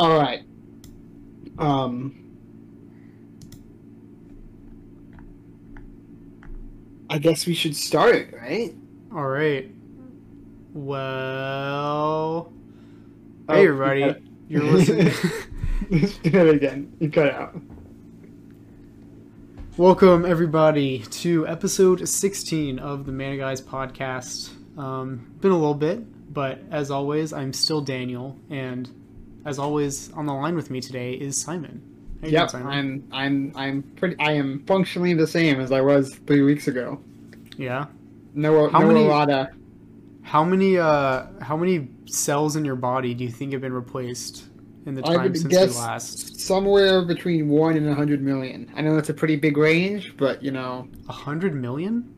All right. Um. I guess we should start, right? All right. Well, Oh, hey everybody, cut you're listening. Let's do it again. You cut out. Welcome everybody to episode 16 of the Mana Guys podcast. Um, been a little bit, but as always, I'm still Daniel, and as always, on the line with me today is Simon. How you doing, Simon? I'm I'm I'm pretty I am functionally the same as I was three weeks ago. Yeah. No How no many- Arada. How many uh how many cells in your body do you think have been replaced in the I time would since guess we last? somewhere between one and a hundred million. I know that's a pretty big range, but you know. A hundred million?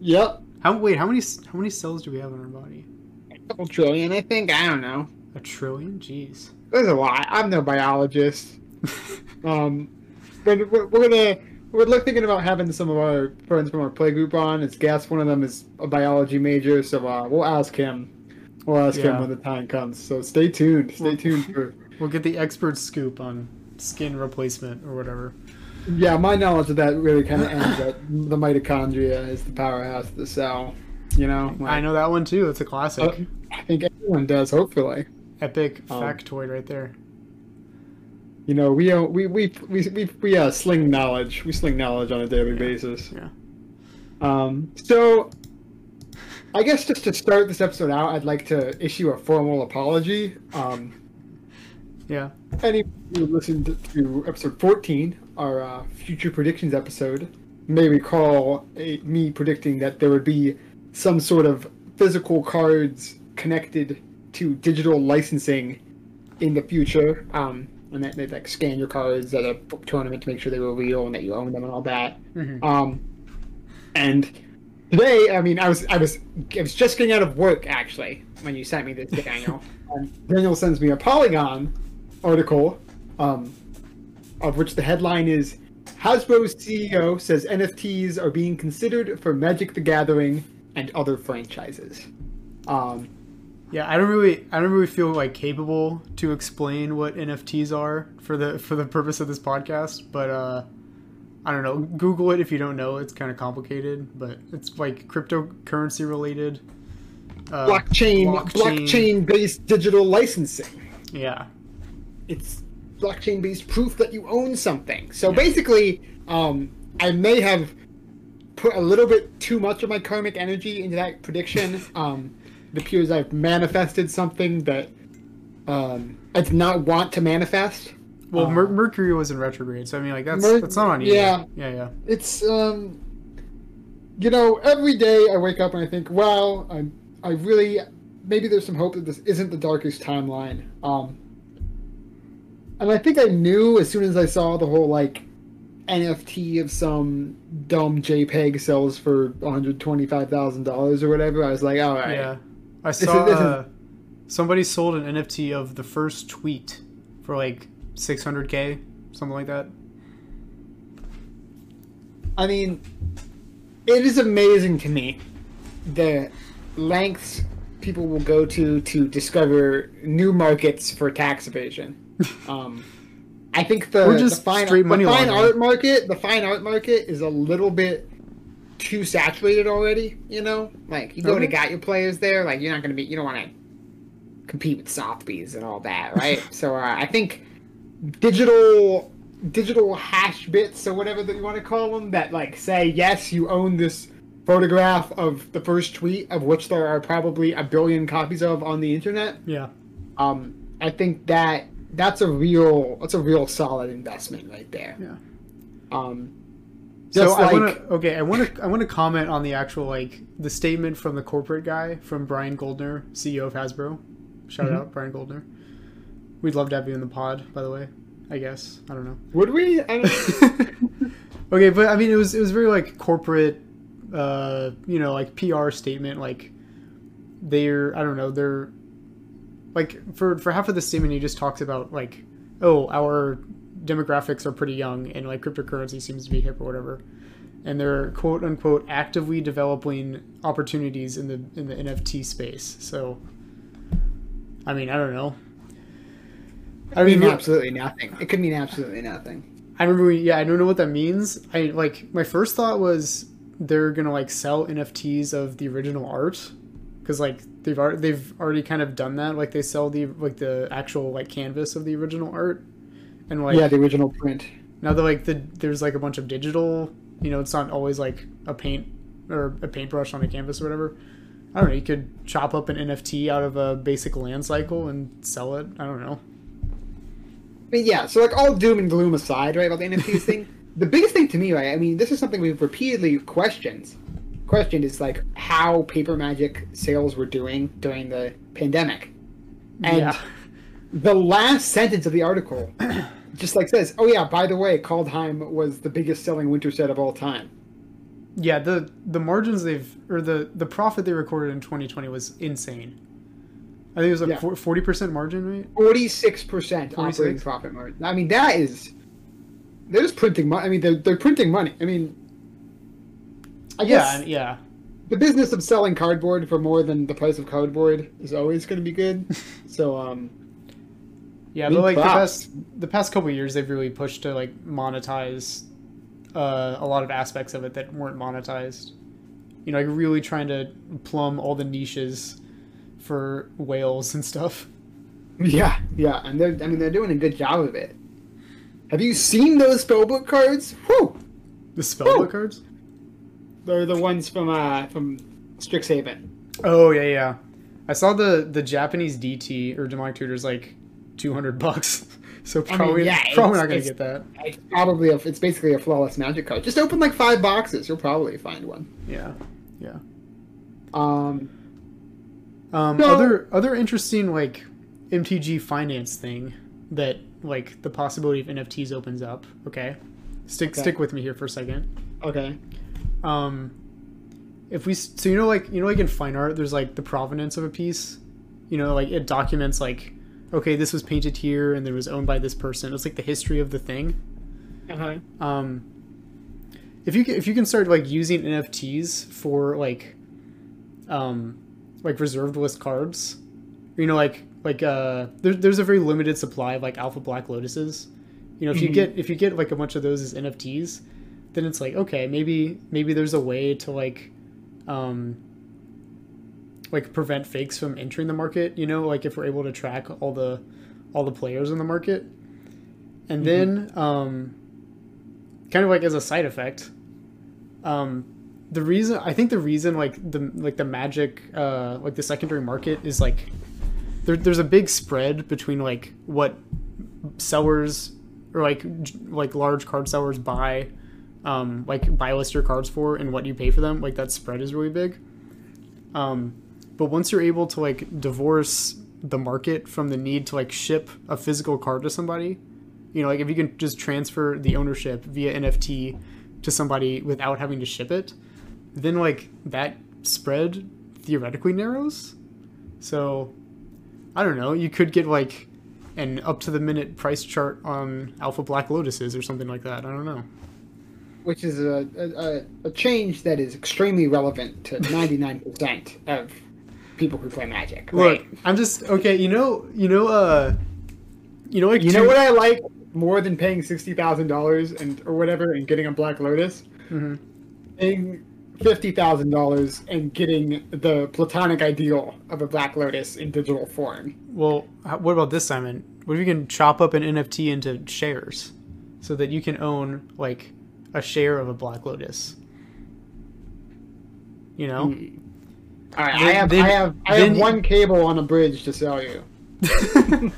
Yep. How wait? How many how many cells do we have in our body? A couple trillion, I think. I don't know. A trillion? Jeez. There's a lot. I'm no biologist. Um, but we're, we're gonna we're look- thinking about having some of our friends from our play group on. It's guest. One of them is a biology major, so uh, we'll ask him. We'll ask Yeah. him when the time comes. So stay tuned. Stay tuned for. We'll get the expert scoop on skin replacement or whatever. Yeah, my knowledge of that really kind of ends at the mitochondria is the powerhouse of the cell. You know, I know that one too. It's a classic. uh, I think everyone does. Hopefully, Epic um, factoid right there. you know, we uh, we we we we, we uh, sling knowledge. We sling knowledge on a daily basis. Yeah. Um, so, I guess just to start this episode out, I'd like to issue a formal apology. Um, Yeah. any who listened to episode 14, our uh, future predictions episode, may recall a, me predicting that there would be some sort of physical cards connected to digital licensing in the future. Um, and that they'd like scan your cards at a book tournament to make sure they were real and that you own them and all that. Mhm. Um, and today, I mean, I was I was I was just getting out of work actually when you sent me this, Daniel. and Daniel sends me a Polygon article, um, of which the headline is Hasbro's CEO says NFTs are being considered for Magic the Gathering and other franchises. Um, Yeah, I don't really, I don't really feel like capable to explain what NFTs are for the for the purpose of this podcast. But uh, I don't know. Google it if you don't know. It's kind of complicated, but it's like cryptocurrency related. Uh, blockchain blockchain. blockchain based digital licensing. Yeah, it's blockchain based proof that you own something. So Yeah. basically, um, I may have put a little bit too much of my karmic energy into that prediction. Um, it appears I've manifested something that um, I did not want to manifest. Well, Uh, Mer- Mercury was in retrograde, so I mean, like that's Mer- that's not on you. yeah. yeah, yeah. It's um, you know, every day I wake up and I think, well, I I really maybe there's some hope that this isn't the darkest timeline. Um, and I think I knew as soon as I saw the whole like NFT of some dumb JPEG sells for one hundred twenty five thousand dollars or whatever. I was like, all right, Yeah, I saw this is- uh, somebody sold an NFT of the first tweet for like 600k, something like that. I mean, it is amazing to me the lengths people will go to to discover new markets for tax evasion. Um, I think the, just the fine, the fine art market, the fine art market is a little bit too saturated already. You know, like you go to Okay. got your players there, like you're not going to be, you don't want to compete with Sotheby's and all that, right? so uh, I think digital digital hash bits or whatever that you want to call them that like say yes you own this photograph of the first tweet of which there are probably a billion copies of on the internet Yeah. um i think that that's a real that's a real solid investment right there Yeah. um So just I want to okay, I want to I want to comment on the actual like the statement from the corporate guy from Brian Goldner, CEO of Hasbro. Shout Mhm. out Brian Goldner. We'd love to have you in the pod, by the way. I guess I don't know. would we okay, but I mean, it was it was very like corporate, uh, you know, like PR statement. Like they're I don't know they're like for for half of the statement he just talks about like oh our demographics are pretty young and like cryptocurrency seems to be hip or whatever, and they're quote unquote actively developing opportunities in the in the NFT space. So, I mean, I don't know. I mean mean, absolutely nothing. It could mean absolutely nothing. I remember. We, yeah, I don't know what that means. I like my first thought was they're gonna like sell NFTs of the original art because like they've already they've already kind of done that. Like they sell the like the actual like canvas of the original art, and like yeah, the original print. now that like the there's like a bunch of digital. You know, it's not always like a paint or a paintbrush on a canvas or whatever. I don't know. You could chop up an NFT out of a basic land cycle and sell it. I don't know. I mean, yeah. So like all doom and gloom aside, right, about the NFTs thing, the biggest thing to me, right? I mean, this is something we've repeatedly questioned. Questioned is like how paper magic sales were doing during the pandemic, and yeah. the last sentence of the article just like says, "Oh yeah, by the way, Kaldheim was the biggest selling winter set of all time." Yeah, the the margins they've or the the profit they recorded in 2020 was insane. I think it was like Yeah. forty percent margin rate. Forty-six percent operating profit margin. I mean, that is they're just printing money. I mean, they're they're printing money. I mean, I Yeah, guess and- yeah, the business of selling cardboard for more than the price of cardboard is always going to be good. so, um, yeah. But like the past the past couple years, they've really pushed to like monetize uh, a lot of aspects of it that weren't monetized. You know, like really trying to plumb all the niches for whales and stuff. yeah, yeah, and they're I mean they're doing a good job of it. Have you seen those spellbook cards? Whew! The spellbook Woo! cards. They're the ones from uh from Strixhaven. Oh yeah, yeah. I saw the the Japanese DT or demonic tutor's like two hundred bucks. So mean, probably yeah, probably not gonna get that. It's probably a, it's basically a flawless magic card. Just open like five boxes, you'll probably find one. Yeah, yeah. Um, Um. Other other interesting like MTG finance thing that like the possibility of NFTs opens up. Okay, stick Okay. stick with me here for a second. okay. Um, if we so you know like you know like in fine art, there's like the provenance of a piece. You know, like it documents like okay, this was painted here and it was owned by this person. It's like the history of the thing. Uh-huh. um, if you can, if you can start like using NFTs for like um, like reserved list cards, you know, like like uh, there, there's a very limited supply of like alpha black lotuses. You know, if you Mhm. get if you get like a bunch of those as NFTs, then it's like okay, maybe maybe there's a way to like um, like prevent fakes from entering the market. You know, like if we're able to track all the all the players in the market, and then um, kind of like as a side effect, um, the reason I think the reason like the like the magic uh, like the secondary market is like there, there's a big spread between like what sellers or like like large card sellers buy um, like buy list your cards for and what you pay for them like that spread is really big um, but once you're able to like divorce the market from the need to like ship a physical card to somebody you know like if you can just transfer the ownership via nft to somebody without having to ship it then like that spread theoretically narrows. So i don't know you could get like an up to the minute price chart on alpha black lotuses or something like that i don't know. Which is a, a, a- a change that is extremely relevant to 99% of people who play Magic. look Right? i'm just okay you know you know uh you know like You two- know what I like more than paying sixty thousand dollars and or whatever and getting a Black Lotus? Mhm. Paying fifty thousand dollars and getting the platonic ideal of a Black Lotus in digital form. Well, what about this, Simon? What if you can chop up an NFT into shares, so that you can own like a share of a Black Lotus? You know, All right, I have then- I have I have one cable on a bridge to sell you.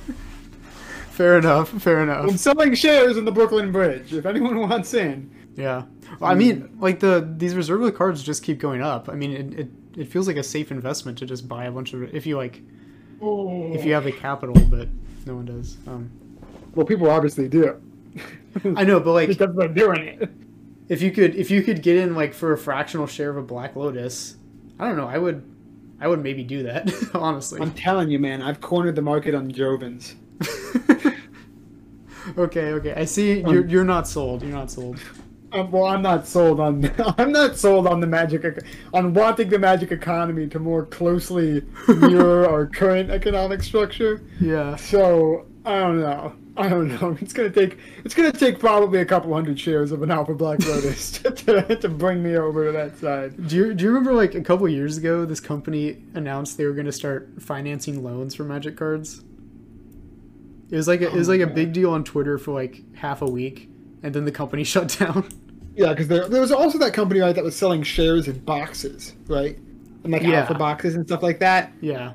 fair enough, fair enough. I'm selling shares in the Brooklyn Bridge. If anyone wants in, Yeah, well, I mean, like the these reserve cards just keep going up. I mean, it, it it feels like a safe investment to just buy a bunch of if you like if you have the capital, but no one does. Um, well, people obviously do. I know, but like because they're doing it. if you could if you could get in like for a fractional share of a Black Lotus, I don't know. I would I would maybe do that honestly. I'm telling you, man, I've cornered the market on Jovans. okay, okay. I see Um, you're you're not sold. You're not sold. Um, well, I'm not sold on. I'm not sold on the magic on wanting the magic economy to more closely mirror our current economic structure. Yeah. So I don't know. I don't know. It's gonna take it's gonna take probably a couple hundred shares of an Alpha Black Lotus to, to, bring me over to that side. Do you do you remember like a couple years ago, this company announced they were going to start financing loans for Magic cards? It was like a, it was Oh, like a big deal on Twitter for like half a week, and then the company shut down. Yeah, because there, there was also that company right that was selling shares in boxes, right? And like Yeah. alpha boxes and stuff like that. yeah,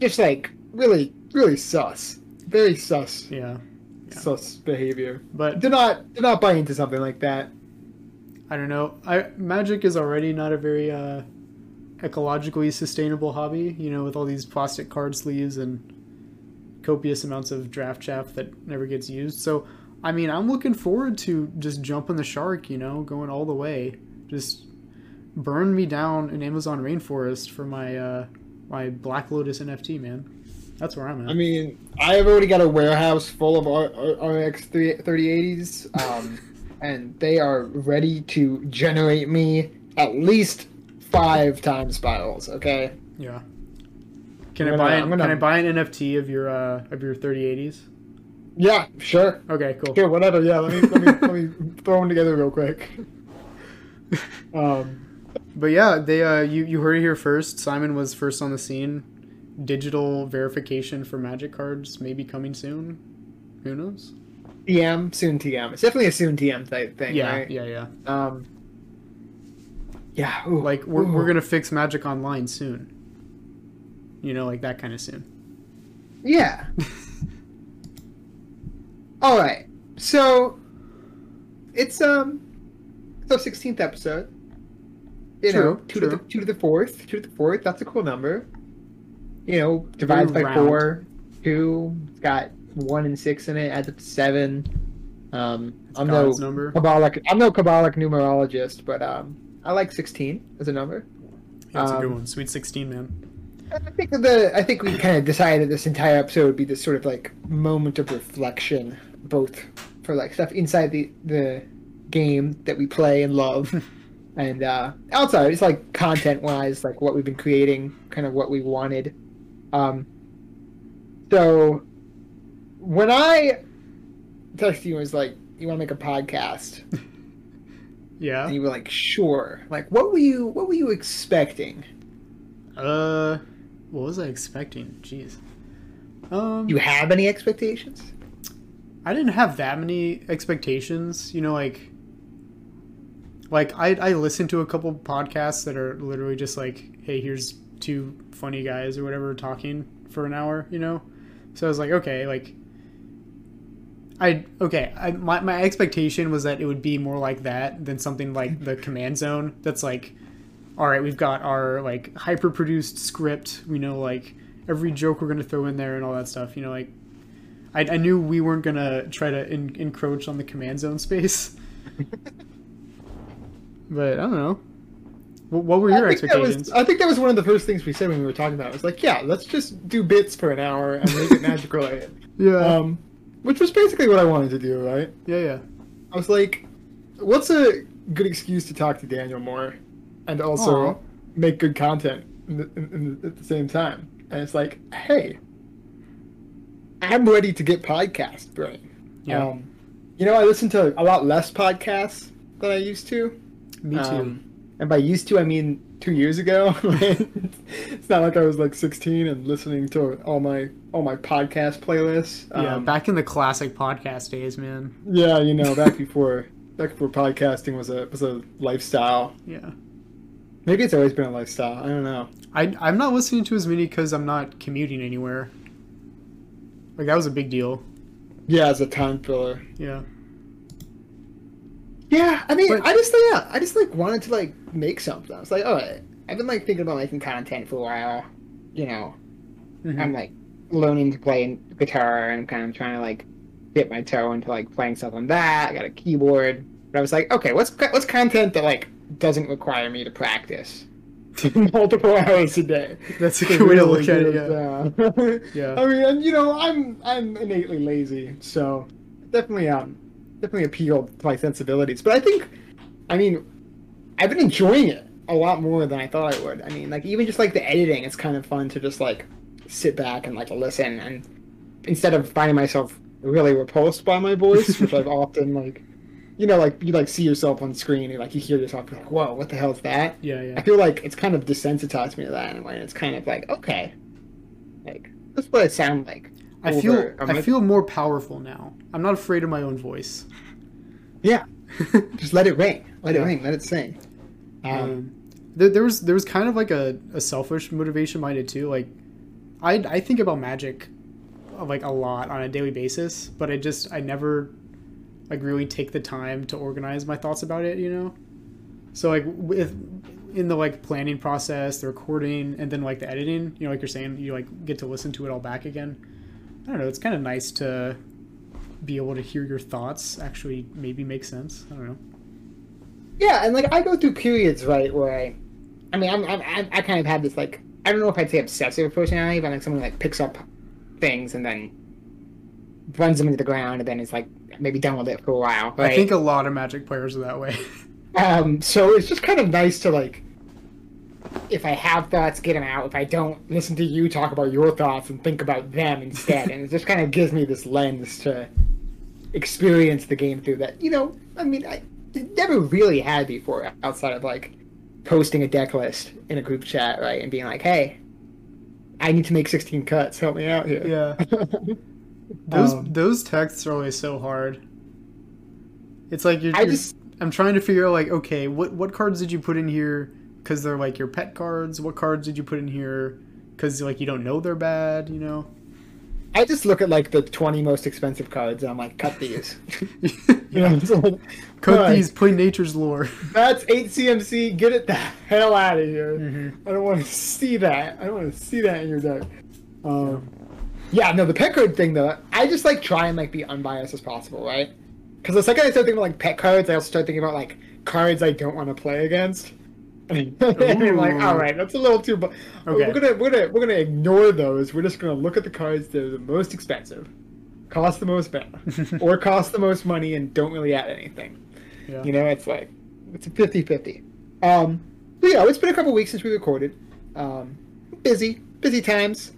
Just like really, really sus. Very sus. yeah. Yeah. Sus behavior. But Do not do not buy into something like that. I don't know. I Magic is already not a very uh, ecologically sustainable hobby. You know, with all these plastic card sleeves and copious amounts of draft chaff that never gets used. So, I mean, I'm looking forward to just jumping the shark. You know, going all the way. Just burn me down an Amazon rainforest for my uh, my Black Lotus NFT, man. That's where I'm at. I mean, I have already got a warehouse full of RTX 3080s, um, and they are ready to generate me at least five time spirals. Okay. yeah. Can I'm I gonna- buy? An, gonna- Can I buy an NFT of your uh, of your 3080s? Yeah, sure. Okay, cool. Sure, whatever. Yeah, let me let me let me throw them together real quick. Um, But yeah, they uh, you you heard it here first. Simon was first on the scene. Digital verification for Magic cards may be coming soon. Who knows? TM soon. TM. It's definitely a soon TM type thing, yeah, right? yeah, yeah. Um. Yeah. ooh, Like we're ooh. we're gonna fix Magic Online soon. You know, like that kind of soon. Yeah. All right. So it's um so sixteenth episode. You know, True, to the true. two to the fourth, two to the fourth. That's a cool number. You know, divides by round. four, two. It's got one and six in it. Adds up to seven. Um, I'm no number. Kabbalic. I'm no Kabbalic numerologist, but um, I like sixteen as a number. That's a good um, one. Sweet sixteen, man. I think the I think we kind of decided this entire episode would be this sort of like moment of reflection, both for like stuff inside the the game that we play and love, and uh, outside, it's like content wise, like what we've been creating, kind of what we wanted. Um, so when I texted you, and was like, "You want to make a podcast?" Yeah. and you were like, "Sure." Like, what were you what were you expecting? Uh, what was I expecting? Jeez. Um, You have any expectations? I didn't have that many expectations. You know, like, like I I listened to a couple podcasts that are literally just like, hey, here's two funny guys or whatever talking for an hour. You know, so I was like, okay, like. I okay. I, my my expectation was that it would be more like that than something like the Command Zone. That's like, all right, we've got our like hyper produced script. We know like every joke we're gonna throw in there and all that stuff. You know, like I, I knew we weren't gonna try to en- encroach on the command zone space. but I don't know. What, were your I think, that expectations? was, I think that was one of the first things we said when we were talking about it. Was like, yeah, let's just do bits for an hour and make it magic related. yeah, Um, which was basically what I wanted to do, right? yeah, yeah. I was like, what's a good excuse to talk to Daniel more and also Aw. make good content in the, in, in the, at the same time? And it's like, hey, I'm ready to get podcast brain. Yeah, Um, you know, I listen to a lot less podcasts than I used to. me too. Um, and by used to, I mean two years ago. it's not like I was like 16 and listening to all my all my podcast playlists. yeah, Um, back in the classic podcast days, man. yeah, you know, back before back before podcasting was a was a lifestyle. Yeah, Maybe it's always been a lifestyle. I don't know. I I'm not listening to as many because I'm not commuting anywhere. Like that was a big deal. Yeah, as a time filler. Yeah, Yeah, I mean, But- I just yeah, I just like wanted to like make something. I was like, oh, I've been like thinking about making content for a while. You know, Mhm. I'm like learning to play guitar and kind of trying to like dip my toe into like playing stuff on that. I got a keyboard, but I was like, okay, what's what's content that like doesn't require me to practice multiple hours a day? that's a good way to look at it. Yeah, Yeah. yeah. I mean, and, you know, I'm I'm innately lazy, so definitely um definitely appealed to my sensibilities. But I think, I mean, I've been enjoying it a lot more than I thought I would. I mean, like even just like the editing, it's kind of fun to just like sit back and like listen and instead of finding myself really repulsed by my voice, which I've often like, you know, like you like see yourself on screen and like you hear yourself you're like, whoa, what the hell is that? Yeah, yeah. I feel like it's kind of desensitized me to that in a way. It's kind of like, okay, like that's what it sounds like. I feel over- I like- feel more powerful now. I'm not afraid of my own voice. Yeah, just let it ring, let Yeah. it ring, let it sing. Um, there, there was there was kind of like a, a selfish motivation behind it too. Like, I I think about magic, uh, like a lot on a daily basis, but I just I never like really take the time to organize my thoughts about it. You know, so like with in the like planning process, the recording, and then like the editing. You know, like you're saying, you like get to listen to it all back again. I don't know. It's kind of nice to be able to hear your thoughts actually maybe make sense. I don't know. Yeah, and like I go through periods, right, where I, I mean, I'm, I'm, I'm I kind of have this like I don't know if I'd say obsessive personality, but like someone like picks up things and then runs them into the ground and then is like maybe done with it for a while. Right? I think a lot of Magic players are that way. Um, so it's just kind of nice to like, if I have thoughts, get them out. If I don't, listen to you talk about your thoughts and think about them instead. and it just kind of gives me this lens to experience the game through that. You know, I mean, I never really had before outside of like posting a deck list in a group chat, right, and being like, "Hey, I need to make 16 cuts. Help me out here." yeah. Those Um, those texts are always so hard. It's like you're, I you're- just I'm trying to figure out like okay, what what cards did you put in here cuz they're like your pet cards? What cards did you put in here cuz like you don't know they're bad, you know? I just look at like the 20 most expensive cards and I'm like, cut these. you know, like, Cut Right. these, play nature's lore. That's 8 CMC. Get it the hell out of here. Mhm. I don't want to see that. I don't want to see that in your deck. Um, yeah, no, the pet card thing though, I just like try and like be unbiased as possible, right? Because the second I start thinking about like pet cards, I also start thinking about like cards I don't want to play against. and I'm like, all right, that's a little too. But Okay. we're gonna we're gonna we're gonna ignore those. We're just gonna look at the cards that are the most expensive, cost the most mana, or cost the most money and don't really add anything. Yeah. You know, it's like it's a 50-50. Um, but you know, it's been a couple weeks since we recorded. Um, busy, busy times.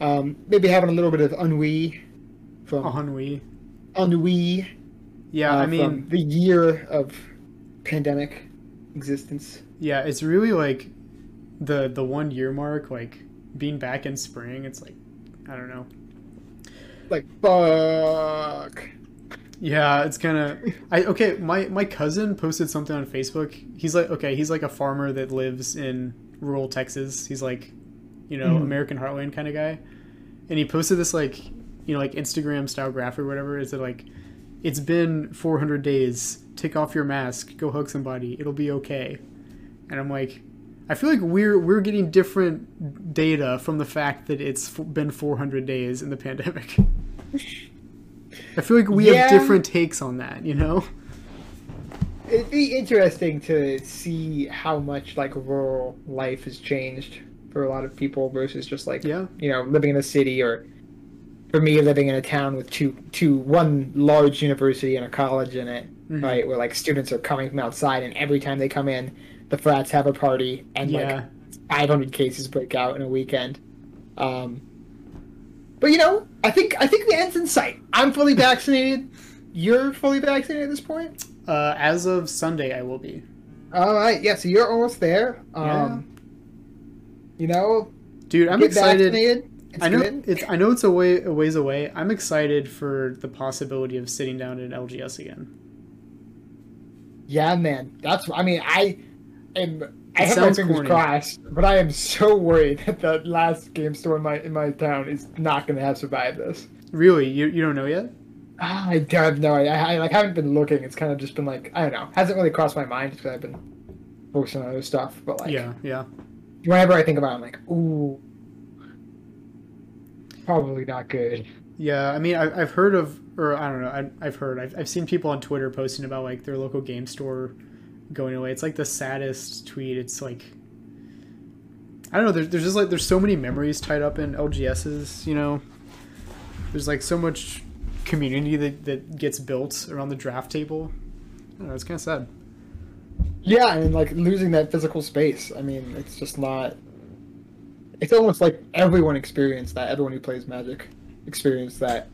Um, maybe having a little bit of ennui from Ennui. ennui. Yeah, uh, I mean, the year of pandemic existence. Yeah, it's really like the the 1 year mark like being back in spring, it's like I don't know. Like fuck. Yeah, it's kind of. I okay. My my cousin posted something on Facebook. He's like, okay, he's like a farmer that lives in rural Texas. He's like, you know, Mhm. American Heartland kind of guy, and he posted this like, you know, like Instagram style graphic or whatever. Is it like, it's been 400 days. Take off your mask. Go hug somebody. It'll be okay. And I'm like, I feel like we're we're getting different data from the fact that it's f- been 400 days in the pandemic. I feel like we Yeah. have different takes on that, you know? It'd be interesting to see how much like rural life has changed for a lot of people versus just like Yeah. you know living in a city or for me living in a town with two two one large university and a college in it Mhm. right where like students are coming from outside and every time they come in the frats have a party and Yeah. like 500 cases break out in a weekend um but you know i think i think the end's in sight i'm fully vaccinated you're fully vaccinated at this point Uh, as of Sunday, I will be. all right yeah so you're almost there um you know Dude, I'm excited. I know good. it's. I know it's a way a ways away. I'm excited for the possibility of sitting down at LGS again. Yeah, man. That's. I mean, I am. I have my fingers corny. crossed, but I am so worried that the last game store in my in my town is not going to have survived this. Really, you you don't know yet? Ah, I don't have no idea. I, I like haven't been looking. It's kind of just been like I don't know. Hasn't really crossed my mind because I've been focusing on other stuff. But like, yeah, yeah. whenever I think about, it, I'm like, ooh, probably not good. Yeah, I mean, I, I've heard of, or I don't know, I, I've heard, I've, I've seen people on Twitter posting about like their local game store going away. It's like the saddest tweet. It's like, I don't know. There's, there's just like there's so many memories tied up in LGSs. You know, there's like so much community that that gets built around the draft table. I don't know. It's kind of sad. Yeah, and like losing that physical space. I mean, it's just not. It's almost like everyone experienced that. Everyone who plays Magic. experienced that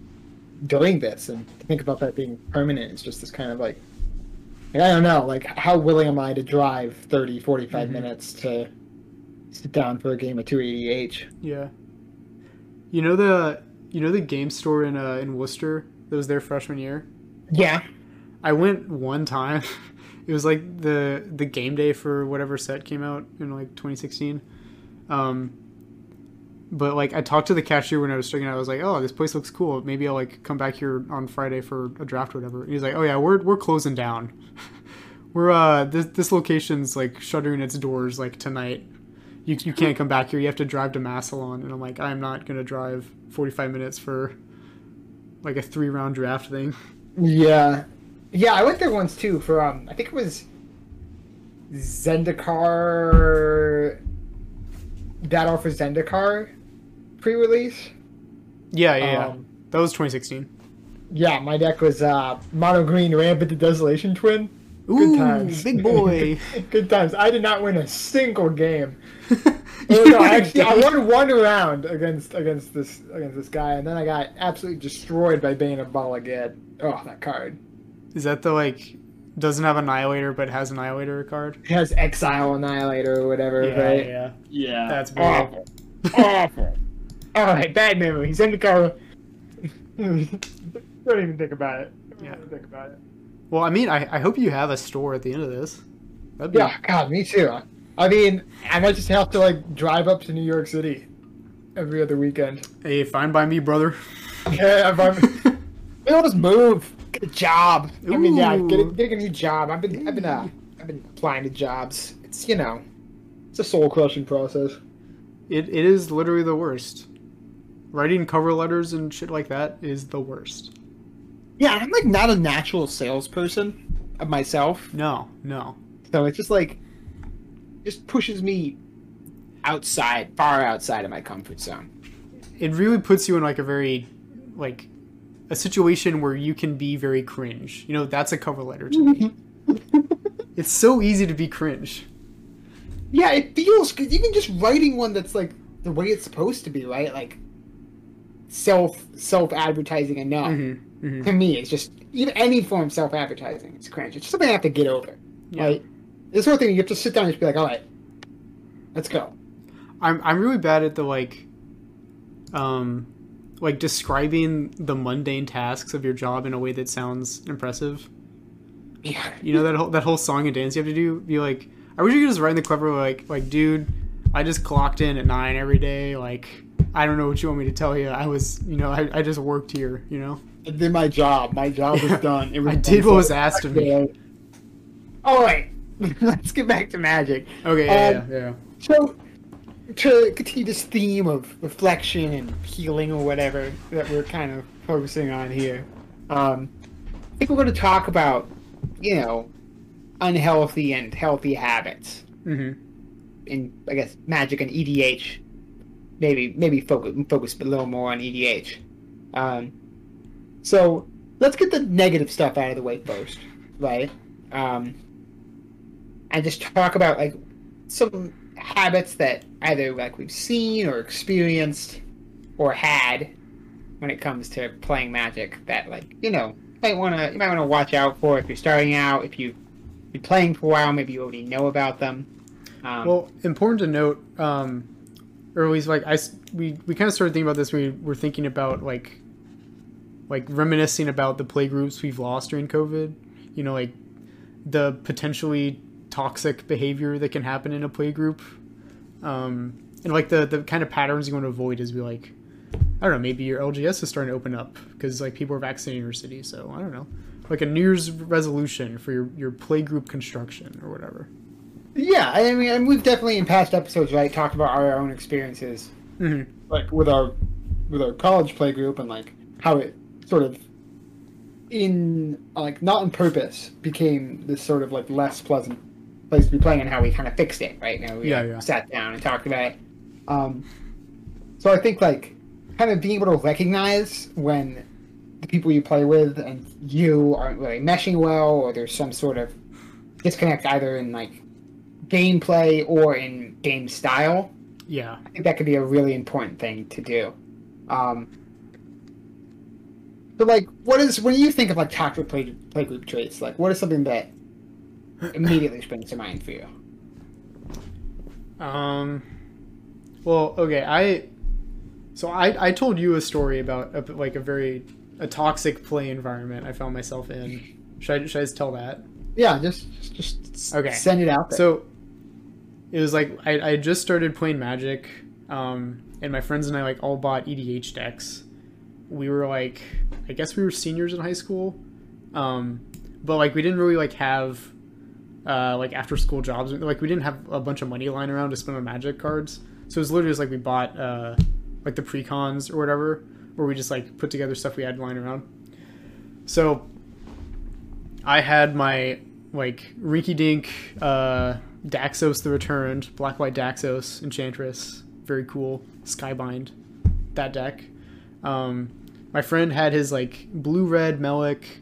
during this, and to think about that being permanent is just this kind of like, like, I don't know, like how willing am I to drive 30, 45 Mhm. minutes to sit down for a game of 280H? Yeah. You know the you know the game store in uh, in Wooster that was there freshman year. Yeah. I went one time. It was like the the game day for whatever set came out in like 2016. Um, but like I talked to the cashier when I was checking out. I was like, "Oh, this place looks cool. Maybe I'll like come back here on Friday for a draft or whatever." And he's like, "Oh yeah, we're we're closing down. we're uh this this location's like shuttering its doors like tonight. You you can't come back here. You have to drive to Massillon." And I'm like, "I'm not gonna drive 45 minutes for like a three round draft thing." Yeah. Yeah, I went there once too for um I think it was Zendikar Battle for Zendikar pre-release. Yeah, yeah, yeah. Um, That was 2016. yeah, my deck was uh mono green rampant the desolation twin. Good Ooh, times. big boy. Good times. I did not win a single game. Oh, no, I actually I won one round against against this against this guy, and then I got absolutely destroyed by Bane of Bala Ged. Oh, that card. Is that the like doesn't have Annihilator but has Annihilator card? It has Exile Annihilator or whatever, right? yeah. Yeah. That's brutal. awful. awful. All right, bad memories. Zendikar. Don't even think about it. Don't Yeah. even think about it. Well, I mean, I, I hope you have a store at the end of this. That'd be, Yeah, God, me too. I mean, I might just have to like drive up to New York City every other weekend. Hey, fine by me, brother. Yeah, if I'm. Maybe I'll just move. Get a job. I mean, yeah, get a, Ooh. getting a new job. I've been, I've been, uh, I've been applying to jobs. It's you know, it's a soul crushing process. It, it is literally the worst. Writing cover letters and shit like that is the worst. Yeah, I'm like not a natural salesperson myself, No, no. so it's just like, just pushes me outside, far outside of my comfort zone. It really puts you in like a very, like, a situation where you can be very cringe. You know, that's a cover letter to me. it's so easy to be cringe. Yeah, it feels good. Even just writing one that's like the way it's supposed to be, right? Like self self advertising enough. Mm-hmm, mm-hmm. To me, it's just even any form of self advertising. It's cringe. It's something I have to get over. Yeah. Right? This whole thing you have to sit down and just be like, all right, let's go. I'm I'm really bad at the like um like describing the mundane tasks of your job in a way that sounds impressive. Yeah. You know that whole that whole song and dance you have to do? Be like I wish you could just write in the clever like like dude, I just clocked in at nine every day, like I don't know what you want me to tell you. I was you know, I, I just worked here, you know? I did my job. My job was done. It was I did what was asked of me. All right, let's get back to magic. Okay, yeah, Um, yeah, yeah. So, to continue this theme of reflection and healing or whatever that we're kind of focusing on here, um, I think we're going to talk about, you know, unhealthy and healthy habits Mm-hmm. in, I guess, magic and EDH. Maybe, maybe focus focus a little more on EDH. Um, so let's get the negative stuff out of the way first, right? Um, and just talk about like some habits that either like we've seen or experienced or had when it comes to playing magic that like you know might want to you might want to watch out for if you're starting out if you've been playing for a while maybe you already know about them um, Well, important to note, um, or at least like I, we, we kind of started thinking about this. when We were thinking about like, like reminiscing about the play groups we've lost during COVID. You know, like the potentially toxic behavior that can happen in a play group, um, and like the the kind of patterns you want to avoid is be like, I don't know, maybe your LGS is starting to open up because like people are vaccinating your city. So I don't know, like a New Year's resolution for your your play group construction or whatever. Yeah i mean and we've definitely in past episodes right talked about our own experiences Mm-hmm. like with our with our college play group and like how it sort of in like not on purpose became this sort of like less pleasant place to be playing and how we kind of fixed it right now we Yeah, yeah. sat down and talked about it um so i think like kind of being able to recognize when the people you play with and you aren't really meshing well or there's some sort of disconnect either in like gameplay or in game style Yeah. I think that could be a really important thing to do. Um, So like, what is when you think of like toxic play group traits? Like, what is something that immediately springs to mind for you? Um. Well, okay. I. So I I told you a story about a, like a very a toxic play environment I found myself in. Should I should I just tell that? Yeah, just just, just Okay. send it out there. So it was like I, I just started playing Magic, um, and my friends and I like all bought EDH decks. We were like, I guess we were seniors in high school, um, but like we didn't really like have uh, like after school jobs. Like we didn't have a bunch of money lying around to spend on Magic cards. So it was literally just like we bought uh, like the pre-cons or whatever, where we just like put together stuff we had lying around. So I had my like rinky dink uh, Daxos the Returned, Black White Daxos, Enchantress, very cool. Skybind, that deck. Um, my friend had his like blue red Melek,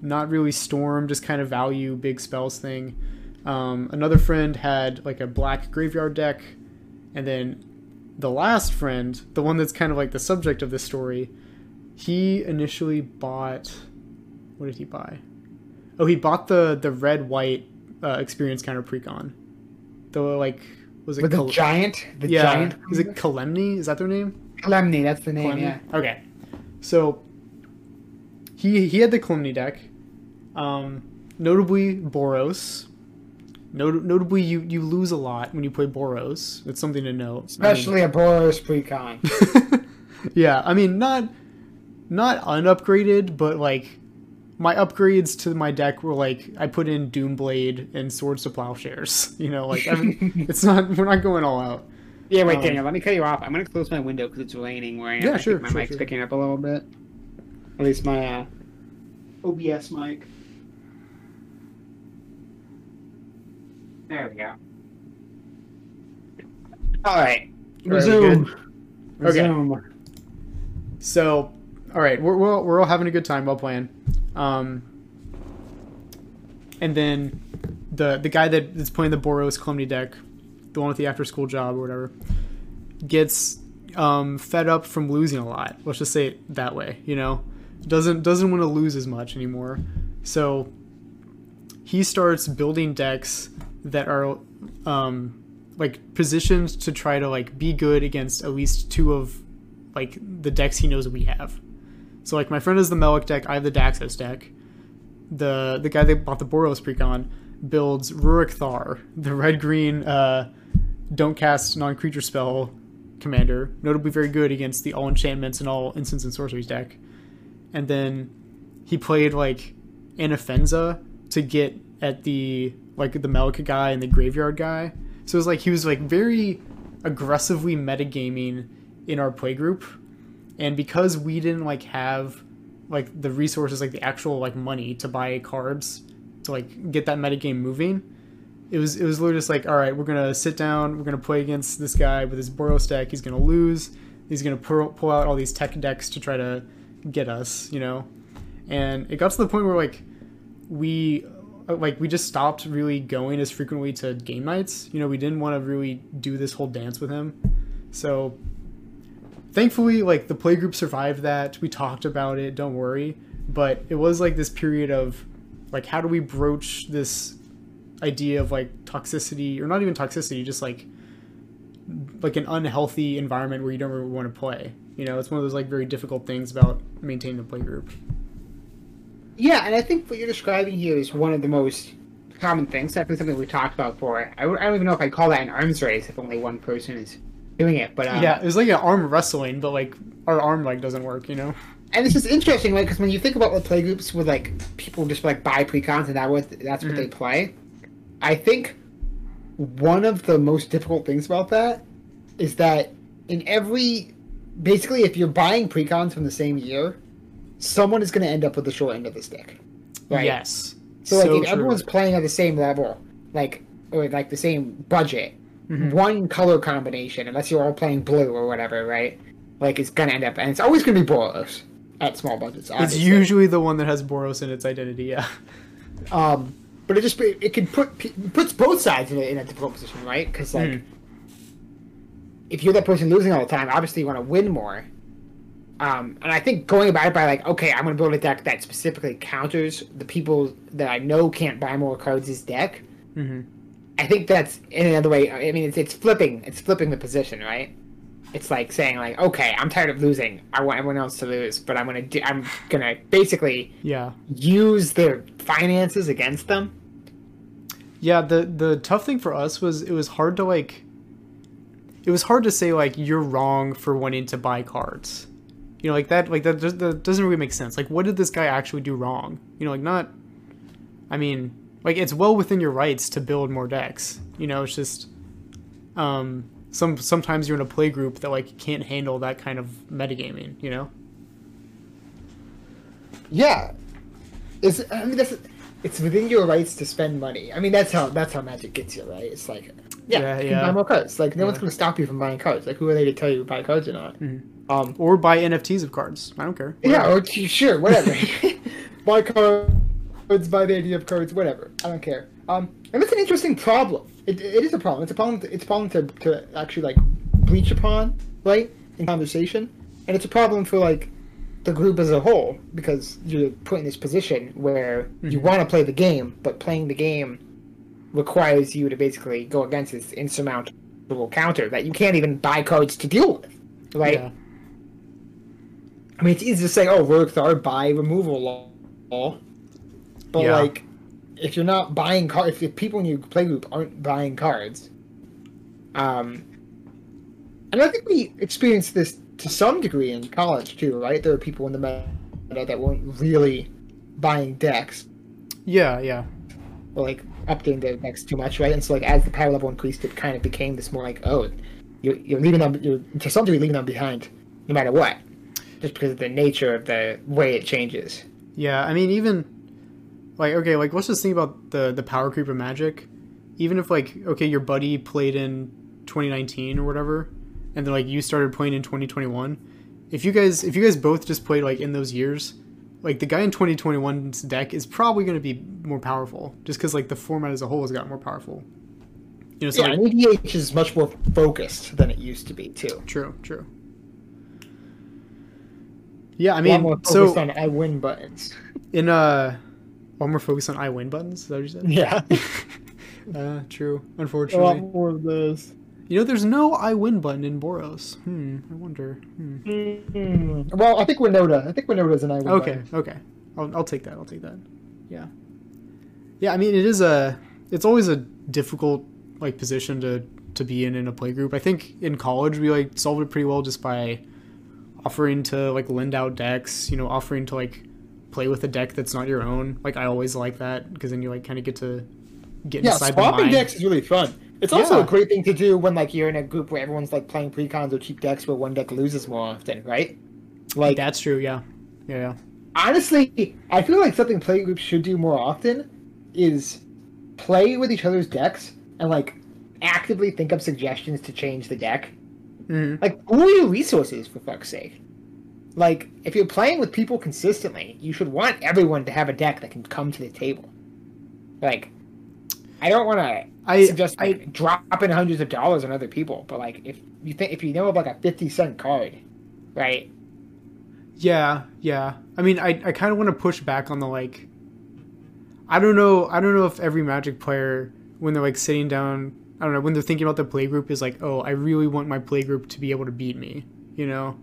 not really Storm, just kind of value big spells thing. Um, another friend had like a black graveyard deck, and then the last friend, the one that's kind of like the subject of this story, he initially bought. What did he buy? Oh, he bought the the red white uh, experience counter precon. The like was it with the giant, the yeah? giant. Is it Kalemne? Is that their name? Calamity? That's the name. Yeah. Okay. So he he had the Kalemne deck. Um, notably Boros. Not- notably, you, you lose a lot when you play Boros. It's something to note. I mean- Especially a Boros precon. yeah, I mean not not unupgraded, but like my upgrades to my deck were like I put in Doomblade and Swords to Plowshares. You know, like it's not we're not going all out. Yeah, wait, Um, Daniel. Let me cut you off. I'm gonna close my window because it's raining where I am. Yeah, I sure, my sure, mic's sure. picking up a little bit. At least my uh, OBS mic. There we go. All right. we Resume. Okay. So, all right, we're we're we're all having a good time while playing. Um, and then the the guy that is playing the Boros Calamity deck, the one with the after school job or whatever, gets um, fed up from losing a lot. Let's just say it that way. You know, doesn't doesn't want to lose as much anymore. So he starts building decks that are um, like positioned to try to like be good against at least two of like the decks he knows we have. So like my friend has the Melek deck, I have the Daxos deck. The the guy that bought the Boros precon builds Ruric Thar, the red green uh, don't cast non creature spell commander, notably very good against the all enchantments and all instants and sorceries deck. And then he played like Anafenza to get at the like the Melek guy and the graveyard guy. So it was like he was like very aggressively metagaming in our play group. And because we didn't like have like the resources, like the actual like money to buy cards to like get that metagame moving, it was it was literally just like, all right, we're gonna sit down, we're gonna play against this guy with his Boros deck. He's gonna lose. He's gonna pull, pull out all these tech decks to try to get us, you know. And it got to the point where like we uh, like we just stopped really going as frequently to game nights. You know, we didn't want to really do this whole dance with him. So thankfully like the playgroup survived that. We talked about it, don't worry. But it was like this period of like how do we broach this idea of like toxicity or not even toxicity, just like like an unhealthy environment where you don't really want to play. You know, it's one of those like very difficult things about maintaining a playgroup. Yeah, and I think what you're describing here is one of the most common things. Definitely something we talked about before. I, I don't even know if I call that an arms race if only one person is doing it. But um, yeah, it was like an arm wrestling, but like our arm like doesn't work, you know. and this is interesting, like because when you think about what playgroups with like people just like buy precons and that what that's what they play. I think one of the most difficult things about that is that in every basically if you're buying precons from the same year, someone is going to end up with the short end of the stick. Right. Yes. So like if true. everyone's playing at the same level, like or like the same budget, Mhm. one color combination, unless you're all playing blue or whatever, right? Like it's gonna end up, and it's always gonna be Boros at small budgets. it's usually the one that has Boros in its identity. Yeah. um, but it just it can put it puts both sides in a, in a difficult position, right? Because like Mm. if you're that person losing all the time, obviously you want to win more, Um, and I think going about it by like, okay, I'm gonna build a deck that specifically counters the people that I know can't buy more cards' is deck. hmm I think that's in another way. I mean, it's it's flipping, it's flipping the position, right? It's like saying like, okay, I'm tired of losing. I want everyone else to lose, but I'm gonna do. I'm gonna basically Yeah. use their finances against them. Yeah, the the tough thing for us was it was hard to like it was hard to say like you're wrong for wanting to buy cards. You know, like that like that, that doesn't really make sense. Like what did this guy actually do wrong? You know, like not I mean, like it's well within your rights to build more decks. You know, it's just um some sometimes you're in a play group that like can't handle that kind of metagaming, you know? Yeah, it's. I mean, that's. It's within your rights to spend money. I mean, that's how that's how Magic gets you, right? It's like, yeah, Yeah, you can yeah. buy more cards. Like, no one's going to stop you from buying cards. Like, who are they to tell you to buy cards or not? Um, Or buy NFTs of cards. I don't care. yeah, or sure, whatever. buy cards, buy the idea of cards, whatever. I don't care. Um, and it's an interesting problem. It, it is a problem. It's a problem. To, it's a problem to, to actually like bleach upon, right, in conversation, and it's a problem for like the group as a whole because you're put in this position where you Mhm. want to play the game, but playing the game requires you to basically go against this insurmountable counter that you can't even buy cards to deal with, right? Yeah. I mean, it's easy to say, "Oh, works are buy removal law," but Yeah. like, if you're not buying cards, if the people in your play group aren't buying cards, um, and I think we experienced this to some degree in college too, right? There were people in the meta that weren't really buying decks Yeah, yeah. or like updating their decks too much, right? And so, like, as the power level increased, it kind of became this more like, oh, you're, you're leaving them, you're to some degree leaving them behind, no matter what, just because of the nature of the way it changes. Yeah, I mean, even like okay, like let's just think about the the power creep of Magic. Even if like okay, your buddy played in 2019 or whatever, and then like you started playing in 2021. If you guys if you guys both just played like in those years, like the guy in 2021's deck is probably going to be more powerful, just because like the format as a whole has gotten more powerful. You know, so yeah, like, EDH is much more focused than it used to be too. true, true. Yeah, I mean, so on I win buttons. in uh, one more focus on I win buttons. Is that what you said? Yeah, Uh, true. a lot Unfortunately, more of those. you know, there's no I win button in Boros. Hmm. I wonder. Hmm. Hmm. Well, I think Winota. I think Winota's an I win. Okay. button. Okay. I'll, I'll take that. I'll take that. Yeah. Yeah. I mean, it is a. It's always a difficult like position to to be in in a play group. I think in college we like solved it pretty well just by offering to like lend out decks. You know, offering to like play with a deck that's not your own. Like I always like that because then you like kind of get to get Yeah, inside the swapping decks is really fun. It's also Yeah. a great thing to do when like you're in a group where everyone's like playing precons or cheap decks where one deck loses more often, right? Like That's true. Yeah. Yeah. Yeah. honestly, I feel like something play groups should do more often is play with each other's decks and like actively think up suggestions to change the deck. hmm Like pool your resources for fuck's sake. Like if you're playing with people consistently, you should want everyone to have a deck that can come to the table. Like I don't want to I suggest I like, dropping hundreds of dollars on other people, but like if you think if you know of like a fifty cent card, right? Yeah, yeah. I mean, I, I kind of want to push back on the like. I don't know. I don't know if every Magic player, when they're like sitting down, I don't know, when they're thinking about the play group, is like, oh, I really want my play group to be able to beat me. You know,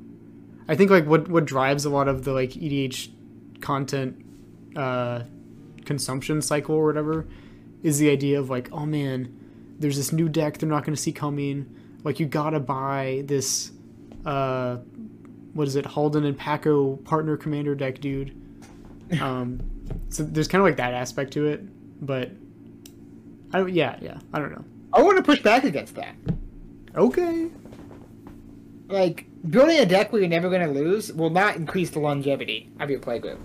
I think like what what drives a lot of the like EDH content uh, consumption cycle or whatever is the idea of like, oh man, there's this new deck they're not going to see coming. Like you gotta buy this. Uh, what is it, Haldan and Pako partner commander deck, dude. Um, so there's kind of like that aspect to it, but I yeah, yeah, I don't know. I want to push back against that. Okay. Like building a deck where you're never going to lose will not increase the longevity of your playgroup.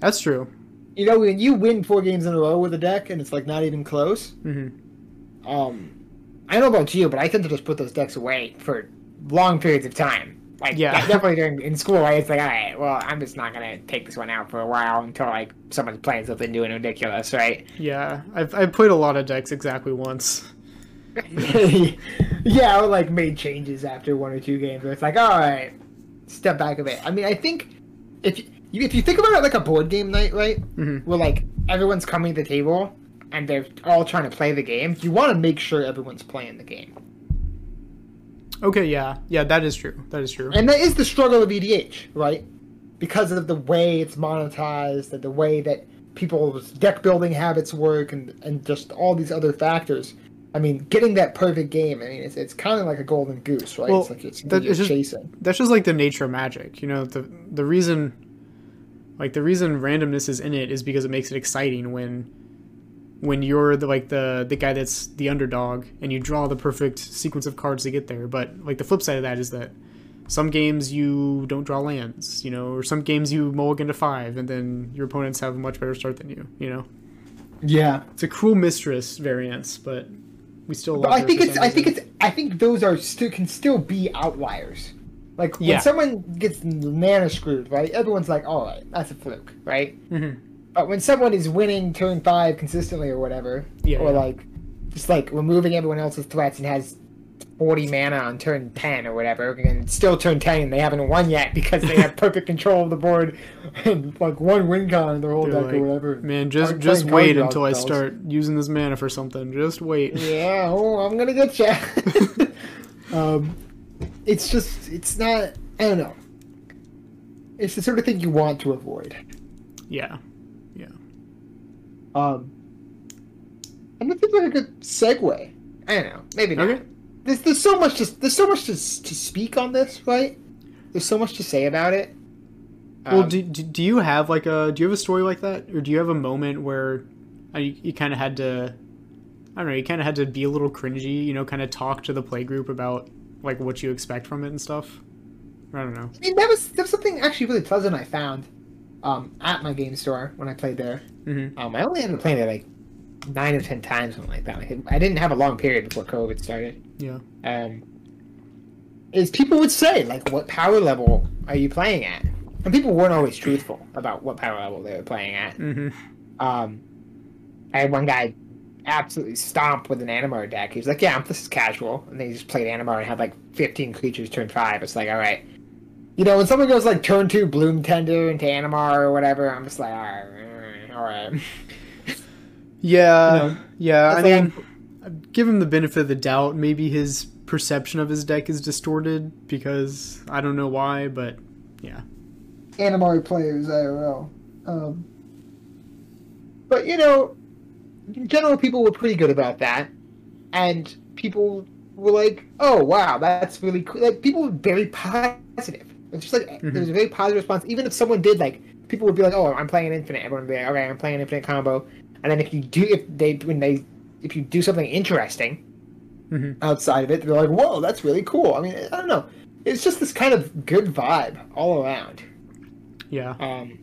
That's true. You know, when you win four games in a row with a deck and it's like not even close, hmm um, I don't know about you, but I tend to just put those decks away for long periods of time. Like, Yeah. definitely during in school, right? It's like, all right, well, I'm just not gonna take this one out for a while until like someone's playing something new and ridiculous, right? Yeah, I've I've played a lot of decks exactly once. yeah, I like made changes after one or two games where it's like, all right, step back a bit. I mean, I think if you, if you think about it like a board game night, right? Mhm. Where like everyone's coming to the table and they're all trying to play the game, you want to make sure everyone's playing the game. Okay, yeah, yeah, that is true. That is true. And that is the struggle of EDH, right? Because of the way it's monetized and the way that people's deck building habits work and, and just all these other factors. I mean, getting that perfect game, I mean, it's, it's kind of like a golden goose, right? Well, it's like it's, that- it's just- chasing. That's just like the nature of magic. You know, the the reason, like the reason randomness is in it is because it makes it exciting when, when you're the like the the guy that's the underdog and you draw the perfect sequence of cards to get there. But like the flip side of that is that some games you don't draw lands, you know, or some games you mulligan to five and then your opponents have a much better start than you. You know, Yeah. it's a cruel mistress variance, but we still. But I think it's I think it's I think those are still can still be outliers. Like when Yeah. someone gets mana screwed, right? Everyone's like, "All right, that's a fluke," right? Mhm. But when someone is winning turn five consistently or whatever, Yeah, or yeah. like just like removing everyone else's threats and has forty mana on turn ten or whatever, and still turn ten and they haven't won yet because they have perfect control of the board and like one win con in their whole They're deck like, or whatever. Man, just just wait until I spells. start using this mana for something. Just wait. Yeah, oh, I'm gonna get you. um, it's just, it's not. I don't know. It's the sort of thing you want to avoid. Yeah. Yeah. Um, and that seems like a good segue. I don't know. Maybe not. Okay. There's, there's so much to there's so much to, to speak on this, right? There's so much to say about it. Well, Um, do, do, do you have like a do you have a story like that, or do you have a moment where uh, you, you kind of had to, I don't know, you kind of had to be a little cringy, you know, kind of talk to the play group about like what you expect from it and stuff. I don't know. I mean, that was that was something actually really pleasant I found um, at my game store when I played there. hmm Um, I only ended up playing there like nine or ten times, something like that. Like, I didn't have a long period before COVID started. Yeah. Um, is people would say like, "What power level are you playing at?" And people weren't always truthful about what power level they were playing at. hmm Um, I had one guy absolutely stomp with an Animar deck. He was like, "Yeah, this is casual," and they just played Animar and had like 15 creatures turn five. It's like, all right. You know, when someone goes like turn two Bloom Tender into Animar or whatever, I'm just like, all right, all right. Yeah. You know, yeah. I like- mean, give him the benefit of the doubt. Maybe his perception of his deck is distorted because I don't know why, but yeah. Animar players IRL. Um, but you know, in general, people were pretty good about that, and people were like, "Oh wow, that's really cool." Like people were very positive. It's just like there was a very positive response. Even if someone did like, people would be like, "Oh, I'm playing infinite." Everyone would be like, "Okay, I'm playing infinite combo." And then if you do, if they when they if you do something interesting Mhm. outside of it, they're like, "Whoa, that's really cool." I mean, I don't know. It's just this kind of good vibe all around. Yeah. Um,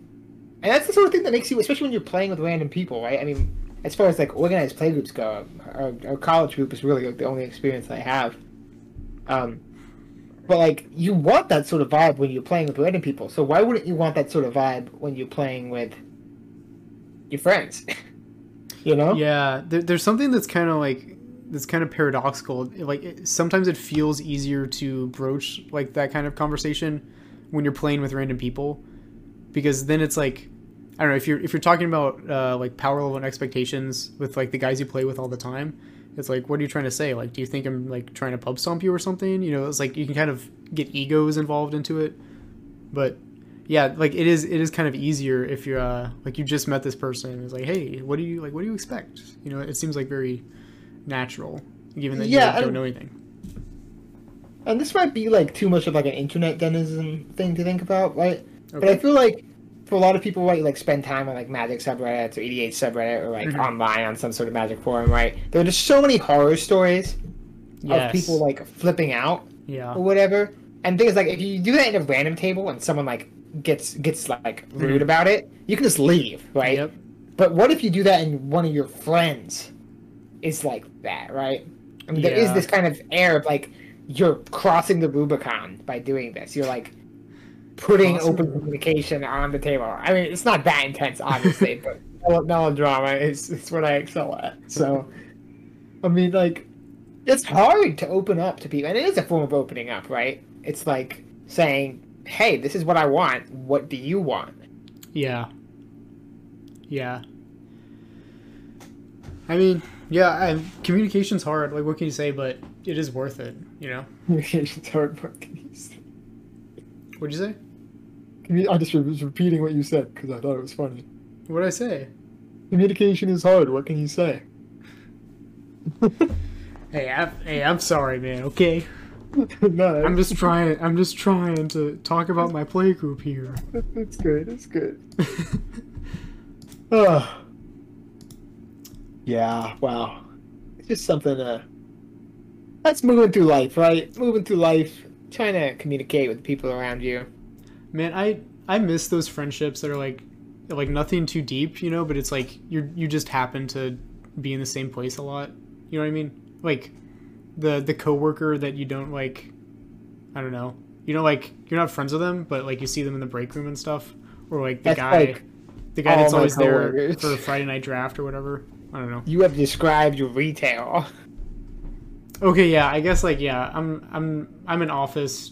and that's the sort of thing that makes you, especially when you're playing with random people, right? I mean, as far as like organized playgroups go, our, our college group is really like, the only experience I have. Um, but like, you want that sort of vibe when you're playing with random people. So why wouldn't you want that sort of vibe when you're playing with your friends? you know? Yeah, there, there's something that's kind of like that's kind of paradoxical. Like it, sometimes it feels easier to broach like that kind of conversation when you're playing with random people, because then it's like I don't know if you're if you're talking about uh, like power level and expectations with like the guys you play with all the time. It's like, what are you trying to say? Like, do you think I'm like trying to pub stomp you or something? You know, it's like you can kind of get egos involved into it. But yeah, like it is it is kind of easier if you're uh, like you just met this person and it's like, hey, what do you like? What do you expect? You know, it seems like very natural, given that Yeah, you like, don't know anything. And this might be like too much of like an internet denizen thing to think about, right? But I feel like for a lot of people, right, like spend time on like Magic subreddits or EDH subreddit or like Mhm. online on some sort of Magic forum, right? There are just so many horror stories Yes. of people like flipping out yeah. or whatever. And things like if you do that in a random table and someone like gets gets like rude Mhm. about it, you can just leave, right? Yep. But what if you do that and one of your friends is like that, right? I mean, there is Yeah. this kind of air of like you're crossing the Rubicon by doing this. You're like putting Crossing open communication on the table. I mean, it's not that intense, obviously, but mel- melodrama is, is what I excel at. So, I mean, like, it's hard to open up to people, and it is a form of opening up, right? It's like saying, hey, this is what I want. What do you want? Yeah. Yeah. I mean, yeah, I, communication's hard. Like, what can you say? But it is worth it. You know. Communication's hard. What can you say? What'd you say? I just was repeating what you said because I thought it was funny. What'd I say? Communication is hard. What can you say? Hey, I, hey, I'm sorry, man. Okay, no, I'm just trying. I'm just trying to talk about my play group here. It's good. It's good. Oh. Yeah. Wow. It's just something. Uh, that's moving through life, right? Moving through life, trying to communicate with the people around you. Man, I I miss those friendships that are like like nothing too deep, you know, but it's like you you just happen to be in the same place a lot. You know what I mean? Like the the coworker that you don't like I don't know. You know like you're not friends with them, but like you see them in the break room and stuff or like the That's guy like the guy that's always there for Friday night draft or whatever. I don't know. You have described your retail. Okay, yeah, I guess like yeah, I'm I'm I'm an office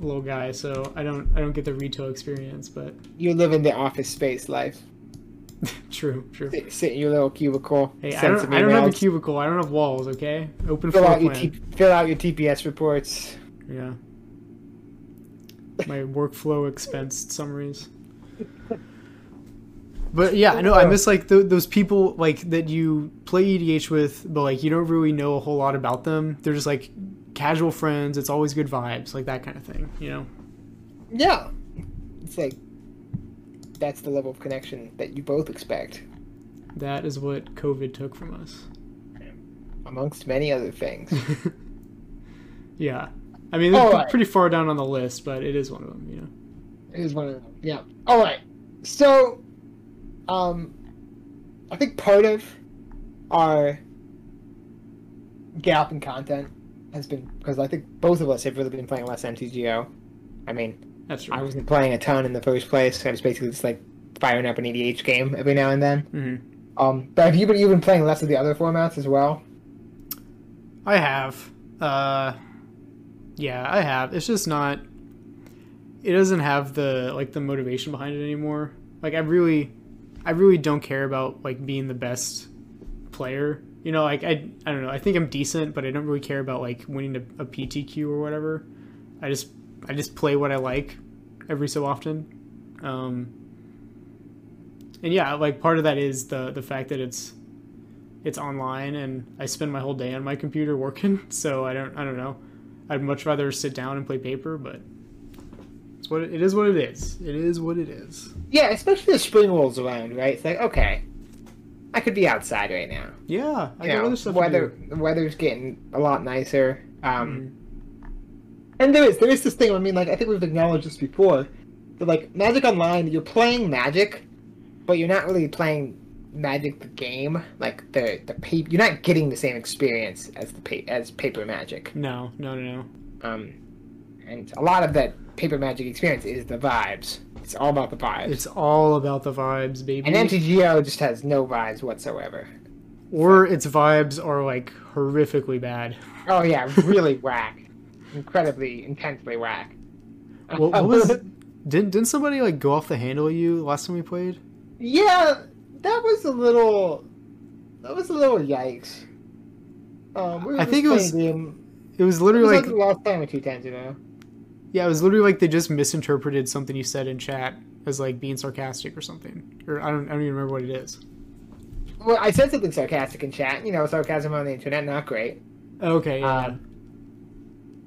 little guy, so I don't I don't get the retail experience, but You live in the office space life. true, true. Sit, sit in your little cubicle. Hey, I don't, I don't have a cubicle. I don't have walls. Okay, open Fill out, your. T- fill out your TPS reports. Yeah. My workflow expense summaries. But yeah, I know I miss like th- those people like that you play EDH with, but like you don't really know a whole lot about them. They're just like casual friends. It's always good vibes, like that kind of thing. You know? Yeah. It's like that's the level of connection that you both expect, That is what COVID took from us. amongst many other things. Yeah. I mean, it's right. pretty far down on the list, but it is one of them. You know? It is one of them. Yeah. All right. So, um, I think part of our gap in content has been because I think both of us have really been playing less MTGO. I mean, That's true. I wasn't playing a ton in the first place. I was basically just like firing up an EDH game every now and then. hmm Um, but have you been you've been playing less of the other formats as well? I have. Uh, yeah, I have. It's just not. It doesn't have the like the motivation behind it anymore. Like I really, I really don't care about like being the best player. You know, like I, I don't know. I think I'm decent, but I don't really care about like winning a, a PTQ or whatever. I just, I just play what I like every so often. Um, and yeah, like part of that is the the fact that it's it's online and I spend my whole day on my computer working, so I don't I don't know. I'd much rather sit down and play paper, but it's what it, it is what it is. It is what it is. Yeah, especially as spring rolls around, right? It's like okay, I could be outside right now. Yeah, I You know, other stuff to weather the weather's getting a lot nicer. Um, Mhm. And there is there is this thing. I mean, like I think we've acknowledged this before. That like Magic Online, you're playing Magic, but you're not really playing Magic the game. Like the the paper, you're not getting the same experience as the pa- as paper Magic. No, no, no, no. Um, and a lot of that paper Magic experience is the vibes. It's all about the vibes. It's all about the vibes, baby. and MTGO just has no vibes whatsoever. or its vibes are like horrifically bad. Oh yeah, really whack, incredibly intensely whack. What, what was? Didn't didn't somebody like go off the handle at you last time we played? Yeah, that was a little. That was a little yikes. Um, we I think it was- game- It was It literally was like like the last time or two times know. yeah, it was literally like they just misinterpreted something you said in chat as like being sarcastic or something. Or I don't I don't even remember what it is. Well, I said something sarcastic in chat. You know, sarcasm on the internet, not great. Okay, yeah. Um,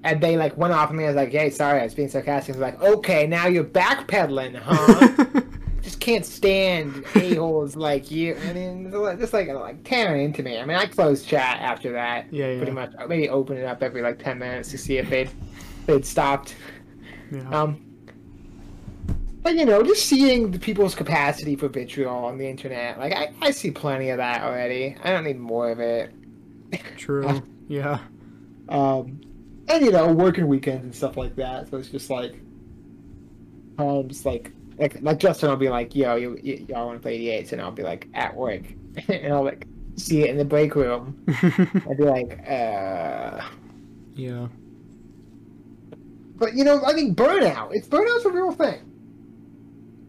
and they like went off on me. I was like, "Hey, sorry, I was being sarcastic." I was like, "Okay, now you're backpedaling, huh?" just can't stand a holes like you. I mean, just like like tearing into me. I mean, I closed chat after that. Yeah, yeah. Pretty much, maybe open it up every like ten minutes to see if they'd they'd stopped. yeah. Um, but you know, just seeing the people's capacity for vitriol on the internet, like I, I see plenty of that already. I don't need more of it. True. Yeah. Um, and you know, working weekends and stuff like that. So it's just like, um, just like like like Justin will be like, "Yo, you, you y'all want to play EDH?" And I'll be like, "At work," and I'll like see it in the break room. I'd be like, "Uh." yeah. but you know, I mean, burnout. It's burnout's a real thing.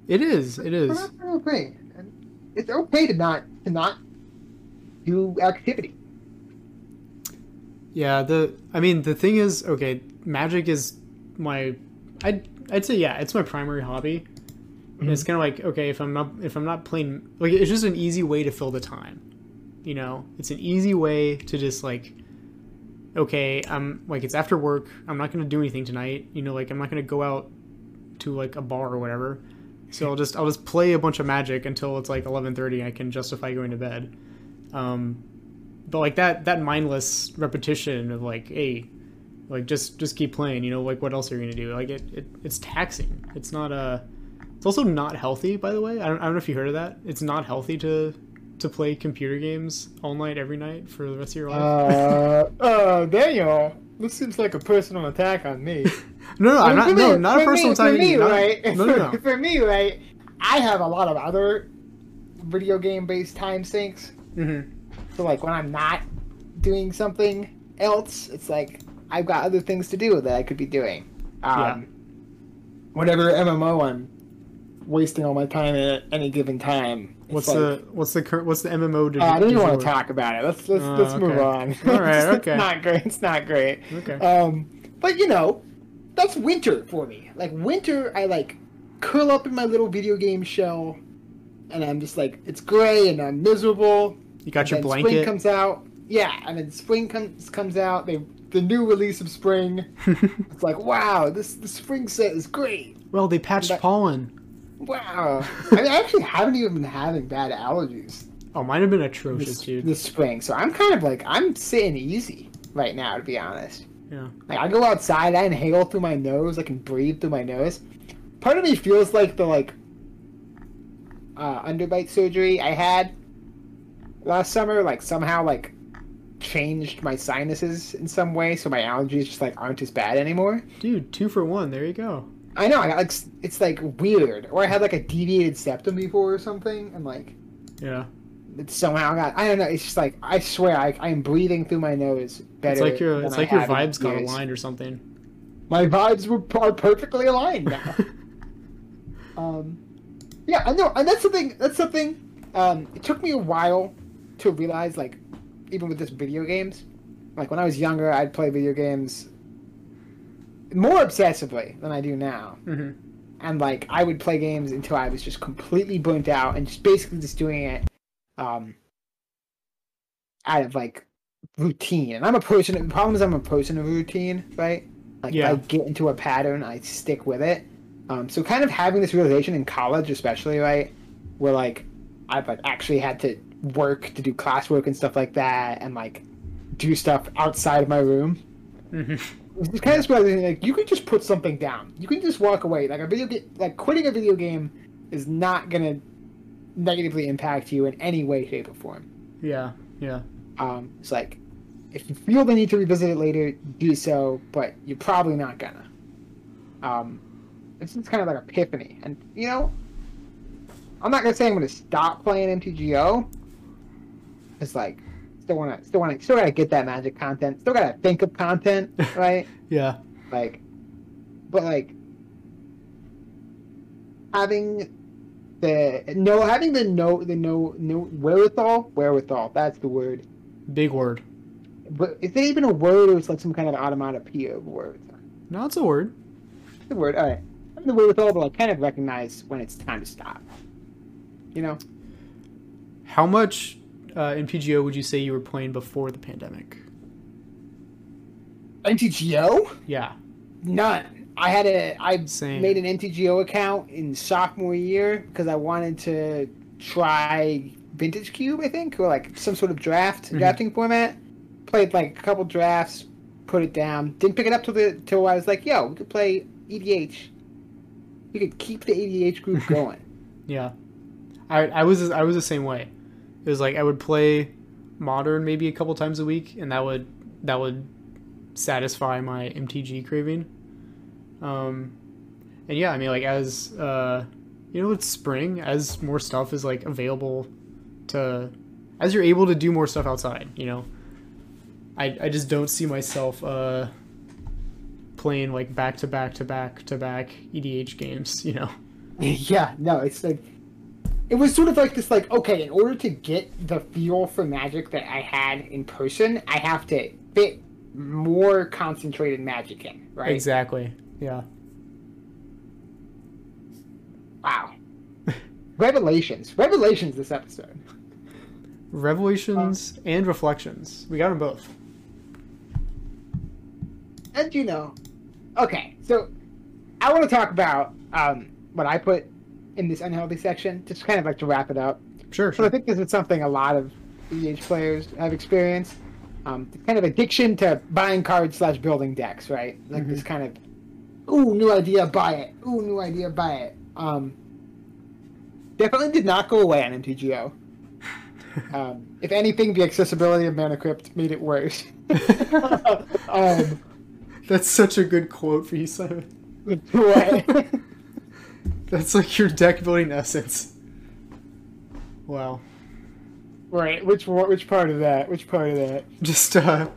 It is. It is. Burnout's a real thing. And it's okay to not to not do activity. Yeah, the I mean the thing is, okay, magic is my I'd I'd say yeah, it's my primary hobby. And it's kind of like okay, if I'm not if I'm not playing like it's just an easy way to fill the time. You know, it's an easy way to just like okay, I'm like it's after work. I'm not going to do anything tonight. You know, like I'm not going to go out to like a bar or whatever. So I'll just I'll just play a bunch of magic until it's like 11:30 I can justify going to bed. Um but like that that mindless repetition of like hey like just just keep playing you know like what else are you gonna do like it, it it's taxing it's not uh it's also not healthy by the way I don't, I don't know if you heard of that it's not healthy to to play computer games all night every night for the rest of your life Uh, uh, Daniel, this seems like a personal attack on me. no no i'm not no not a personal time For me, right? no no no For me, right? I have a lot of other video game based time sinks. hmm So like when I'm not doing something else, it's like I've got other things to do that I could be doing. Um, Yeah. Whatever MMO I'm wasting all my time at any given time. what's like, the what's the current what's the mmo Uh, I don't even want to talk about it. Let's let's Oh, let's move on. All right, It's okay. not great. It's not great. okay Um, but you know, that's winter for me. Like winter, I like curl up in my little video game shell, and I'm just like it's gray and I'm miserable. You got your And Spring blanket comes out. Yeah, and then spring comes comes out. They the new release of spring. It's like wow, this the spring set is great. well they patched But- pollen Wow. I mean, I actually haven't even been having bad allergies oh mine have been atrocious this, dude this spring, so I'm kind of like I'm sitting easy right now, to be honest. yeah Like I go outside, I inhale through my nose, I can breathe through my nose. Part of me feels like the like uh, underbite surgery I had last summer, like somehow like changed my sinuses in some way, so my allergies just like aren't as bad anymore. dude two for one there you go I know, I got, like it's like weird, or I had like a deviated septum before or something, and like yeah it somehow got I don't know. It's just like I swear I I am breathing through my nose better. It's like your it's I like your vibes got aligned or something. My vibes were are perfectly aligned now. um, yeah, I know, and that's something. That's something. Um, it took me a while to realize, like, even with this video games, like when I was younger, I'd play video games more obsessively than I do now. hmm and like I would play games until I was just completely burnt out and just basically just doing it um out of like routine. And I'm a person the problem is I'm a person of routine, right? Like Yeah. I get into a pattern, I stick with it. Um so kind of having this realization in college especially, right? Where like I've like actually had to work to do classwork and stuff like that and like do stuff outside of my room. hmm It's kind of surprising. Like you can just put something down. You can just walk away. Like a video game, like quitting a video game is not gonna negatively impact you in any way, shape, or form. Yeah, yeah. Um, it's like if you feel the need to revisit it later, do so, but you're probably not gonna. Um, it's just kind of like epiphany, and you know, I'm not gonna say I'm gonna stop playing MTGO. It's like still wanna, still wanna, still gotta get that magic content. Still gotta think of content, right? Yeah. like but like having the no having the no the no no wherewithal wherewithal that's the word Big word. but is it even a word or it's like some kind of automatopoeia of words No, it's a word. the word all right having the wherewithal to like kind of recognize when it's time to stop you know How much uh, MTGO would you say you were playing before the pandemic? mtgo Yeah. none i had a i Same. made an mtgo account in sophomore year because i wanted to try vintage cube i think or like some sort of draft Mhm. drafting format played like a couple drafts put it down didn't pick it up till the till i was like yo we could play edh we could keep the edh group going Yeah. I I was I was the same way. It was like I would play modern maybe a couple times a week and that would that would satisfy my MTG craving. Um and yeah, I mean like as uh you know it's spring as more stuff is like available to as you're able to do more stuff outside, you know. I I just don't see myself uh playing like back to back to back to back EDH games. You know. yeah, no, it's like it was sort of like this like okay, in order to get the feel for magic that I had in person, I have to fit more concentrated magic in, right? Exactly. Yeah. Wow. Revelations. Revelations this episode. Revelations and reflections. We got them both. And you know, okay, so I want to talk about um, what I put in this unhealthy section, just kind of like to wrap it up. Sure, So I think this is something a lot of EDH players have experienced. Um, kind of addiction to buying cards slash building decks, right? Like this kind of, ooh, new idea, buy it. Ooh, new idea, buy it. Um, definitely did not go away on MTGO. Um, if anything, the accessibility of Mana Crypt made it worse. um, That's such a good quote for you, Simon. what? That's like your deck building essence. Wow. right? Which which part of that? Which part of that? Just uh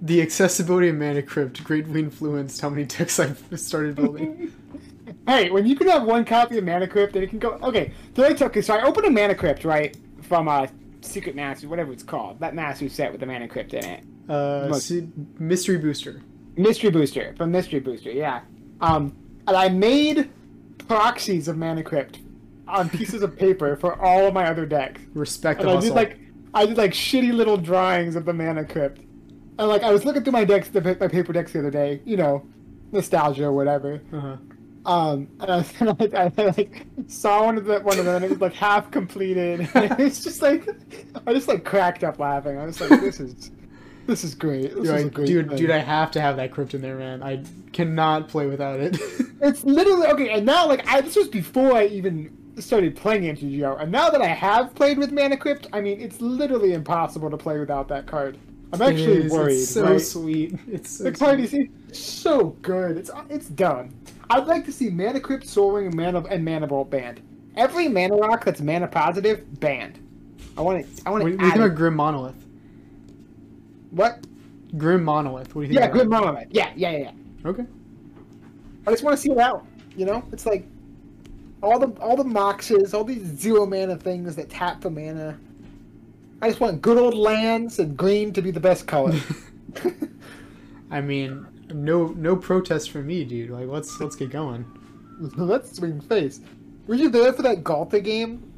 the accessibility of Mana Crypt greatly influenced how many decks I've started building. Hey, when you can have one copy of Mana Crypt, then it can go. Okay, so I took. So I opened a Mana Crypt right from uh, Secret Master, whatever it's called, that Master set with the Mana Crypt in it. Uh. Mystery Booster. Mystery Booster from Mystery Booster, yeah. Um, and I made proxies of Mana Crypt on pieces of paper for all of my other decks. Respect And I hustle. did like I did like shitty little drawings of the Mana Crypt. And like I was looking through my decks, the, my paper decks the other day, you know, nostalgia or whatever. uh-huh. Um, and I, was, and I, I, like saw one of the one of them, and it was like half completed. it's just like I just like cracked up laughing. I was like, "This is this is great. This is like, great dude, thing." dude, I have to have that crypt in there, man. I cannot play without it. It's literally okay. And now, like, I this was before I even started playing MTGO, and now that I have played with Mana Crypt, I mean, it's literally impossible to play without that card. I'm actually is, worried. It's so right? sweet. It's so The card is sweet. so good. It's it's done. I'd like to see Mana Crypt, Soul Ring, and Mana and Mana Vault banned. Every Mana Rock that's Mana positive banned. I want it. I want What to do you add think it. about Grim Monolith? What? Grim Monolith. What do you think? Yeah, good? Monolith. Yeah, yeah, yeah, yeah. Okay. I just want to see it out. You know, it's like all the all the moxes, all these zero mana things that tap for mana. I just want good old lands and green to be the best color. I mean, no no protest from me, dude. Like let's let's get going. Let's swing face. Were you there for that Ghalta game?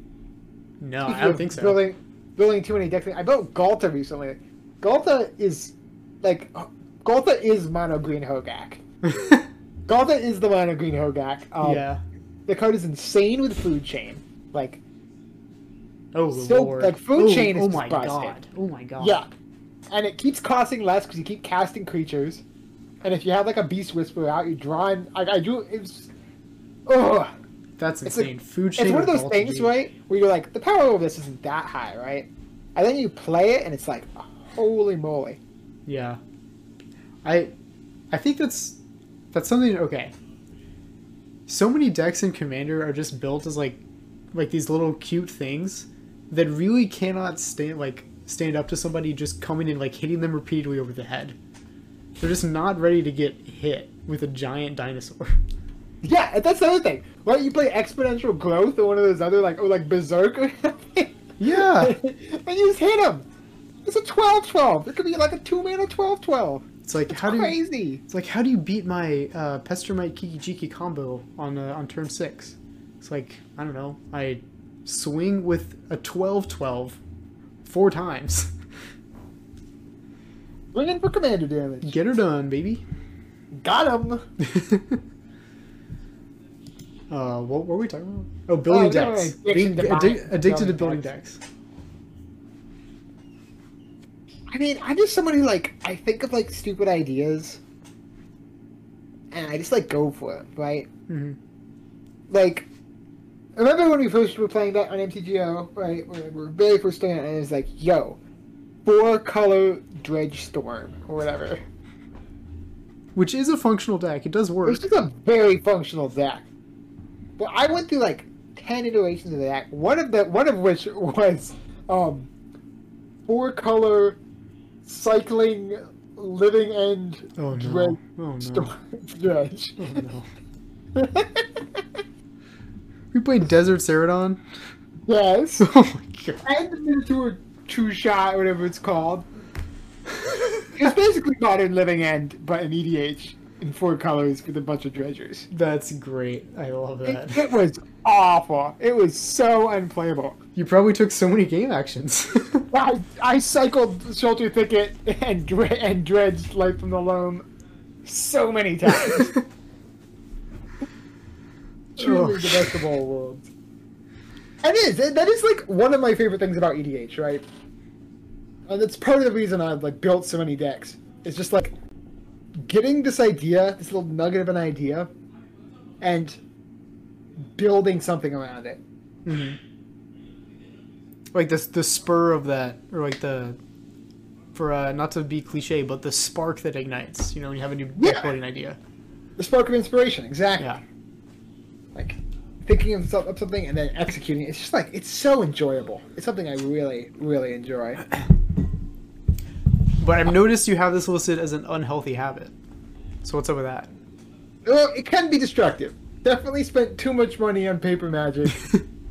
No, Speaking I don't think so. Building, building too many decks. I built Ghalta recently. Ghalta is like Ghalta is mono green Hogak. Ghalta is the mono green Hogak. Um, yeah. The card is insane with food chain. Like Oh so, lord. like, food oh, chain is Oh my busted. god. Oh my god. yeah, and it keeps costing less because you keep casting creatures. And if you have like a Beast Whisperer out, you draw in. I, I do. It's. Ugh. That's It's like- insane. Food chain. It's one of those things, right? Where you're like, the power of this isn't that high, right? And then you play it, and it's like, holy moly. Yeah. I I think that's that's something okay. So many decks in Commander are just built as like like these little cute things that really cannot stand like stand up to somebody just coming and like hitting them repeatedly over the head. They're just not ready to get hit with a giant dinosaur. Yeah, that's the other thing. Right? You play Exponential Growth or one of those other, like, or like Berserk or something. Yeah. and you just hit him. It's a 12 12. It could be like a 2 mana 12 12. It's like how do you, crazy. it's like how do you beat my uh, Pestermite Kiki Jiki combo on uh, on turn six? It's like I don't know. I swing with a 12-12 four times. Bring in for commander damage. Get her done, baby. Got him. uh, what were we talking about? Oh, building Oh, decks. addiction Being to addic- buying- addicted to building building decks. I mean, I'm just somebody who, like, I think of, like, stupid ideas. And I just, like, go for it, right? Mhm. Like, remember when we first were playing that on MTGO, right? When we were very first starting it, and it was like, yo, four color Dredge Storm, or whatever. Which is a functional deck. It does work. It's just a very functional deck. But I went through like ten iterations of the deck. One of the one of which was um four color cycling living end Oh no. Oh no. dredge. Oh no. We played Desert Cerodon. yes. Oh my god. And a two shot, whatever it's called. It's basically modern living end, but an EDH in four colors with a bunch of dredgers. That's great. I love It, that. it was awful. It was so unplayable. You probably took so many game actions. I, I cycled Shelter Thicket and dre- and dredged Life from the Loam so many times. Truly Oh. the best of all worlds. It is. It- That is like one of my favorite things about EDH, right? And it's part of the reason I've like built so many decks. It's just like getting this idea, this little nugget of an idea, and building something around it. Mhm. Like the the spur of that, or like the for uh, not to be cliche, but the spark that ignites. You know, when you have a new Yeah. deck idea. The spark of inspiration, exactly. Yeah. like thinking of, of something and then executing. It's just like it's so enjoyable. It's something I really, really enjoy. But I've noticed you have this listed as an unhealthy habit. So what's up with that? Well, it can be destructive. Definitely spent too much money on paper magic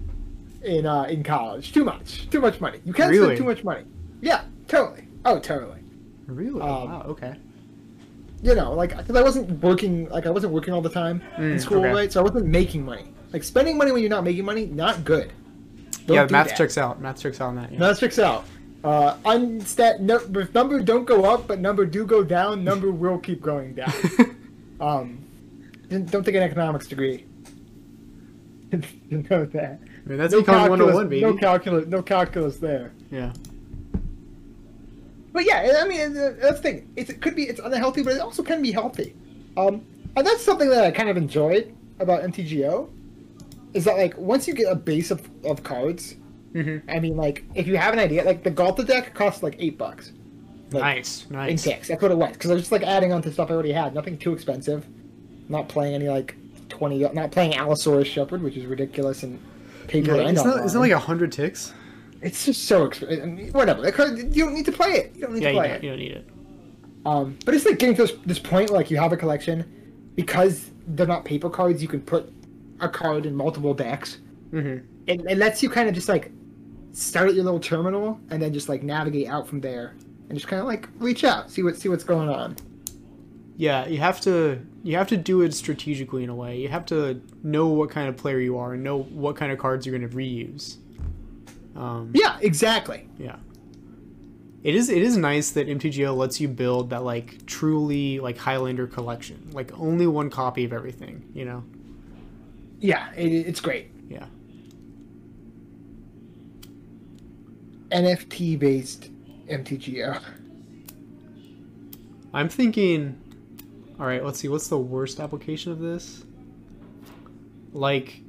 in uh, in college. Too much. Too much money. You can't Really? spend too much money. Yeah, totally. Oh, totally. really? Um, wow. Okay. You know, like because I wasn't working, like I wasn't working all the time in Mm, school, okay. right? So I wasn't making money. Like spending money when you're not making money, not good. Don't yeah, math that. checks out. Math checks out on that. Yeah. Now let's out. Uh, unstat, no, if number don't go up, but number do go down, number will keep going down. um, don't take an economics degree. know that. I mean, that's No becoming calculus, 101, baby. no calculus, no calculus there. yeah. But yeah, I mean, uh, that's the thing. It's, it could be it's unhealthy, but it also can be healthy. Um, and that's something that I kind of enjoyed about MTGO. Is that like once you get a base of, of cards, Mm-hmm. I mean, like if you have an idea, like the Ghalta deck costs like eight bucks. Like, Nice. in six. That's what it was. Because I was just like adding on to stuff I already had. Nothing too expensive. Not playing any like twenty. Not playing Allosaurus Shepherd, which is ridiculous and paper Yeah, and isn't that, isn't like a hundred tix? It's just so expensive. I mean, whatever. The You don't need to play it. You don't need Yeah, to play don't, it. you don't need it. Um, but it's like getting to this, this point like you have a collection because they're not paper cards. You can put a card in multiple decks. Mm-hmm. It, it lets you kind of just like start at your little terminal and then just like navigate out from there and just kind of like reach out, see what see what's going on. Yeah, you have to you have to do it strategically in a way. You have to know what kind of player you are and know what kind of cards you're going to reuse. Um, Yeah, exactly. yeah. It is it is nice that MTGO lets you build that like truly like Highlander collection, like only one copy of everything. You know? Yeah, it, it's great. Yeah. NFT based MTGO. I'm thinking. All right, let's see. What's the worst application of this? Like,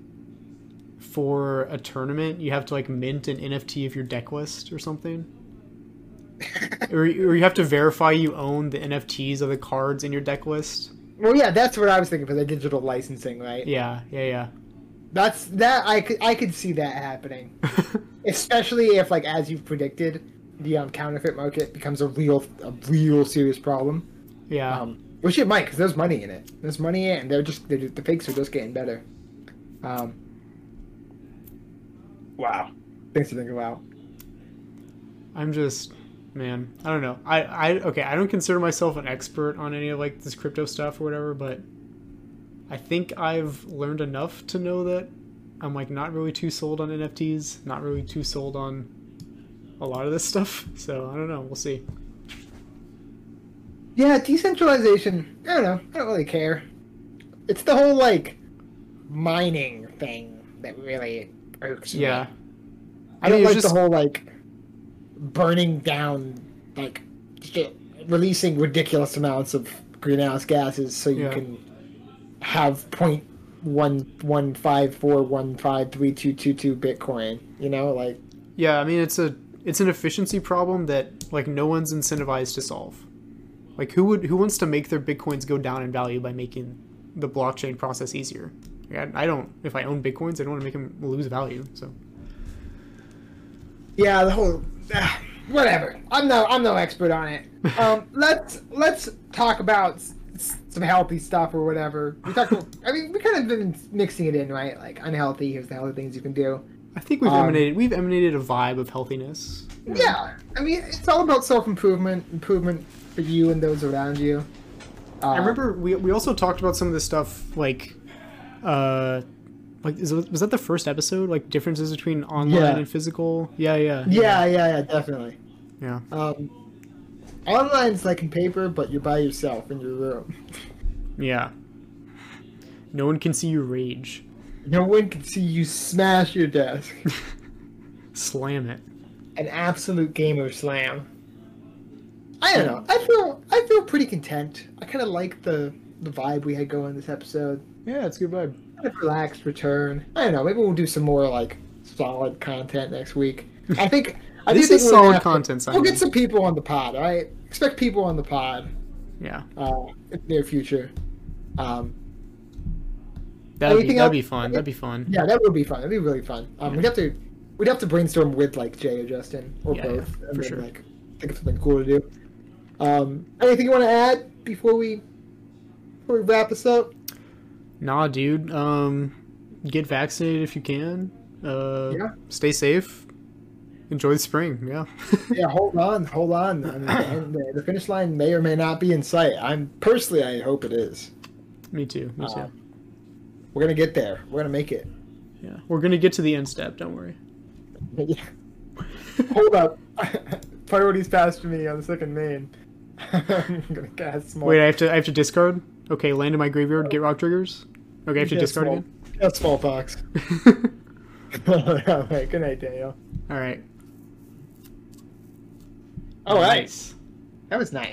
for a tournament, you have to like mint an NFT of your deck list or something, or, or you have to verify you own the NFTs of the cards in your deck list. Well, yeah, that's what I was thinking for the digital licensing, right? Yeah, yeah, yeah. That's that I could I could see that happening. especially if like as you've predicted, the um, counterfeit market becomes a real a real serious problem. yeah. Um, which it might, because there's money in it. There's money in it, and they're just they're, the fakes are just getting better. Um, wow, things to think about. I'm just, man, I don't know. I, I, okay, I don't consider myself an expert on any of like this crypto stuff or whatever, but I think I've learned enough to know that I'm like not really too sold on NFTs, not really too sold on a lot of this stuff. So I don't know. We'll see. Yeah, decentralization. I don't know. I don't really care. It's the whole like mining thing that really irks me. Yeah. I don't like just- the whole like burning down, like releasing ridiculous amounts of greenhouse gases so you Yeah. can have point one one five four one five three two two two Bitcoin. You know, like Yeah, I mean it's a it's an efficiency problem that like no one's incentivized to solve. Like who would who wants to make their bitcoins go down in value by making the blockchain process easier? Like, I, I don't. If I own bitcoins, I don't want to make them lose value. So yeah, the whole. ah, whatever. I'm no I'm no expert on it. Um, let's let's talk about some healthy stuff or whatever. We talked. About, I mean, we kind of been mixing it in, right? Like unhealthy. Here's the healthy things you can do. I think we've Um, emanated we've emanated a vibe of healthiness. Yeah, I mean, it's all about self improvement, improvement for you and those around you. Uh, I remember we, we also talked about some of this stuff like uh like is, was that the first episode like differences between online Yeah. and physical yeah yeah Yeah, yeah, yeah, definitely. yeah Um, online's like in paper, but you're by yourself in your room. yeah no one can see you rage No one can see you smash your desk. slam it An absolute gamer slam. I don't know. I feel I feel pretty content. I kind of like the the vibe we had going this episode. yeah it's a good vibe Kind of relaxed return. I don't know. Maybe we'll do some more like solid content next week. I think. I This think is solid have to- content, We'll get some people on the pod. All right. Expect people on the pod yeah uh, in the near future. Um, that'd be, that'd else? be fun that'd be fun yeah, that would be fun. That'd be really fun. Um, we'd have to we'd have to brainstorm with like Jay or Justin or Yeah, yeah, both, and for then sure. like think of something cool to do. Um, anything you want to add before we before we wrap this up? nah dude um get vaccinated if you can uh Yeah. stay safe enjoy the spring yeah Yeah, hold on, hold on. I mean, the, finish line may or may not be in sight. I'm personally, I hope it is. me too me too Uh, We're gonna get there. We're gonna make it. yeah we're gonna get to the end step don't worry Yeah. hold up. Priorities passed to me on the second main. I'm gonna cast small. Wait, I have to I have to discard. Okay, land in my graveyard, Gitrog triggers. Okay, I have to discard small. again. That's smallpox. All right, good night, Daniel. All right. All right, Nice. that was nice.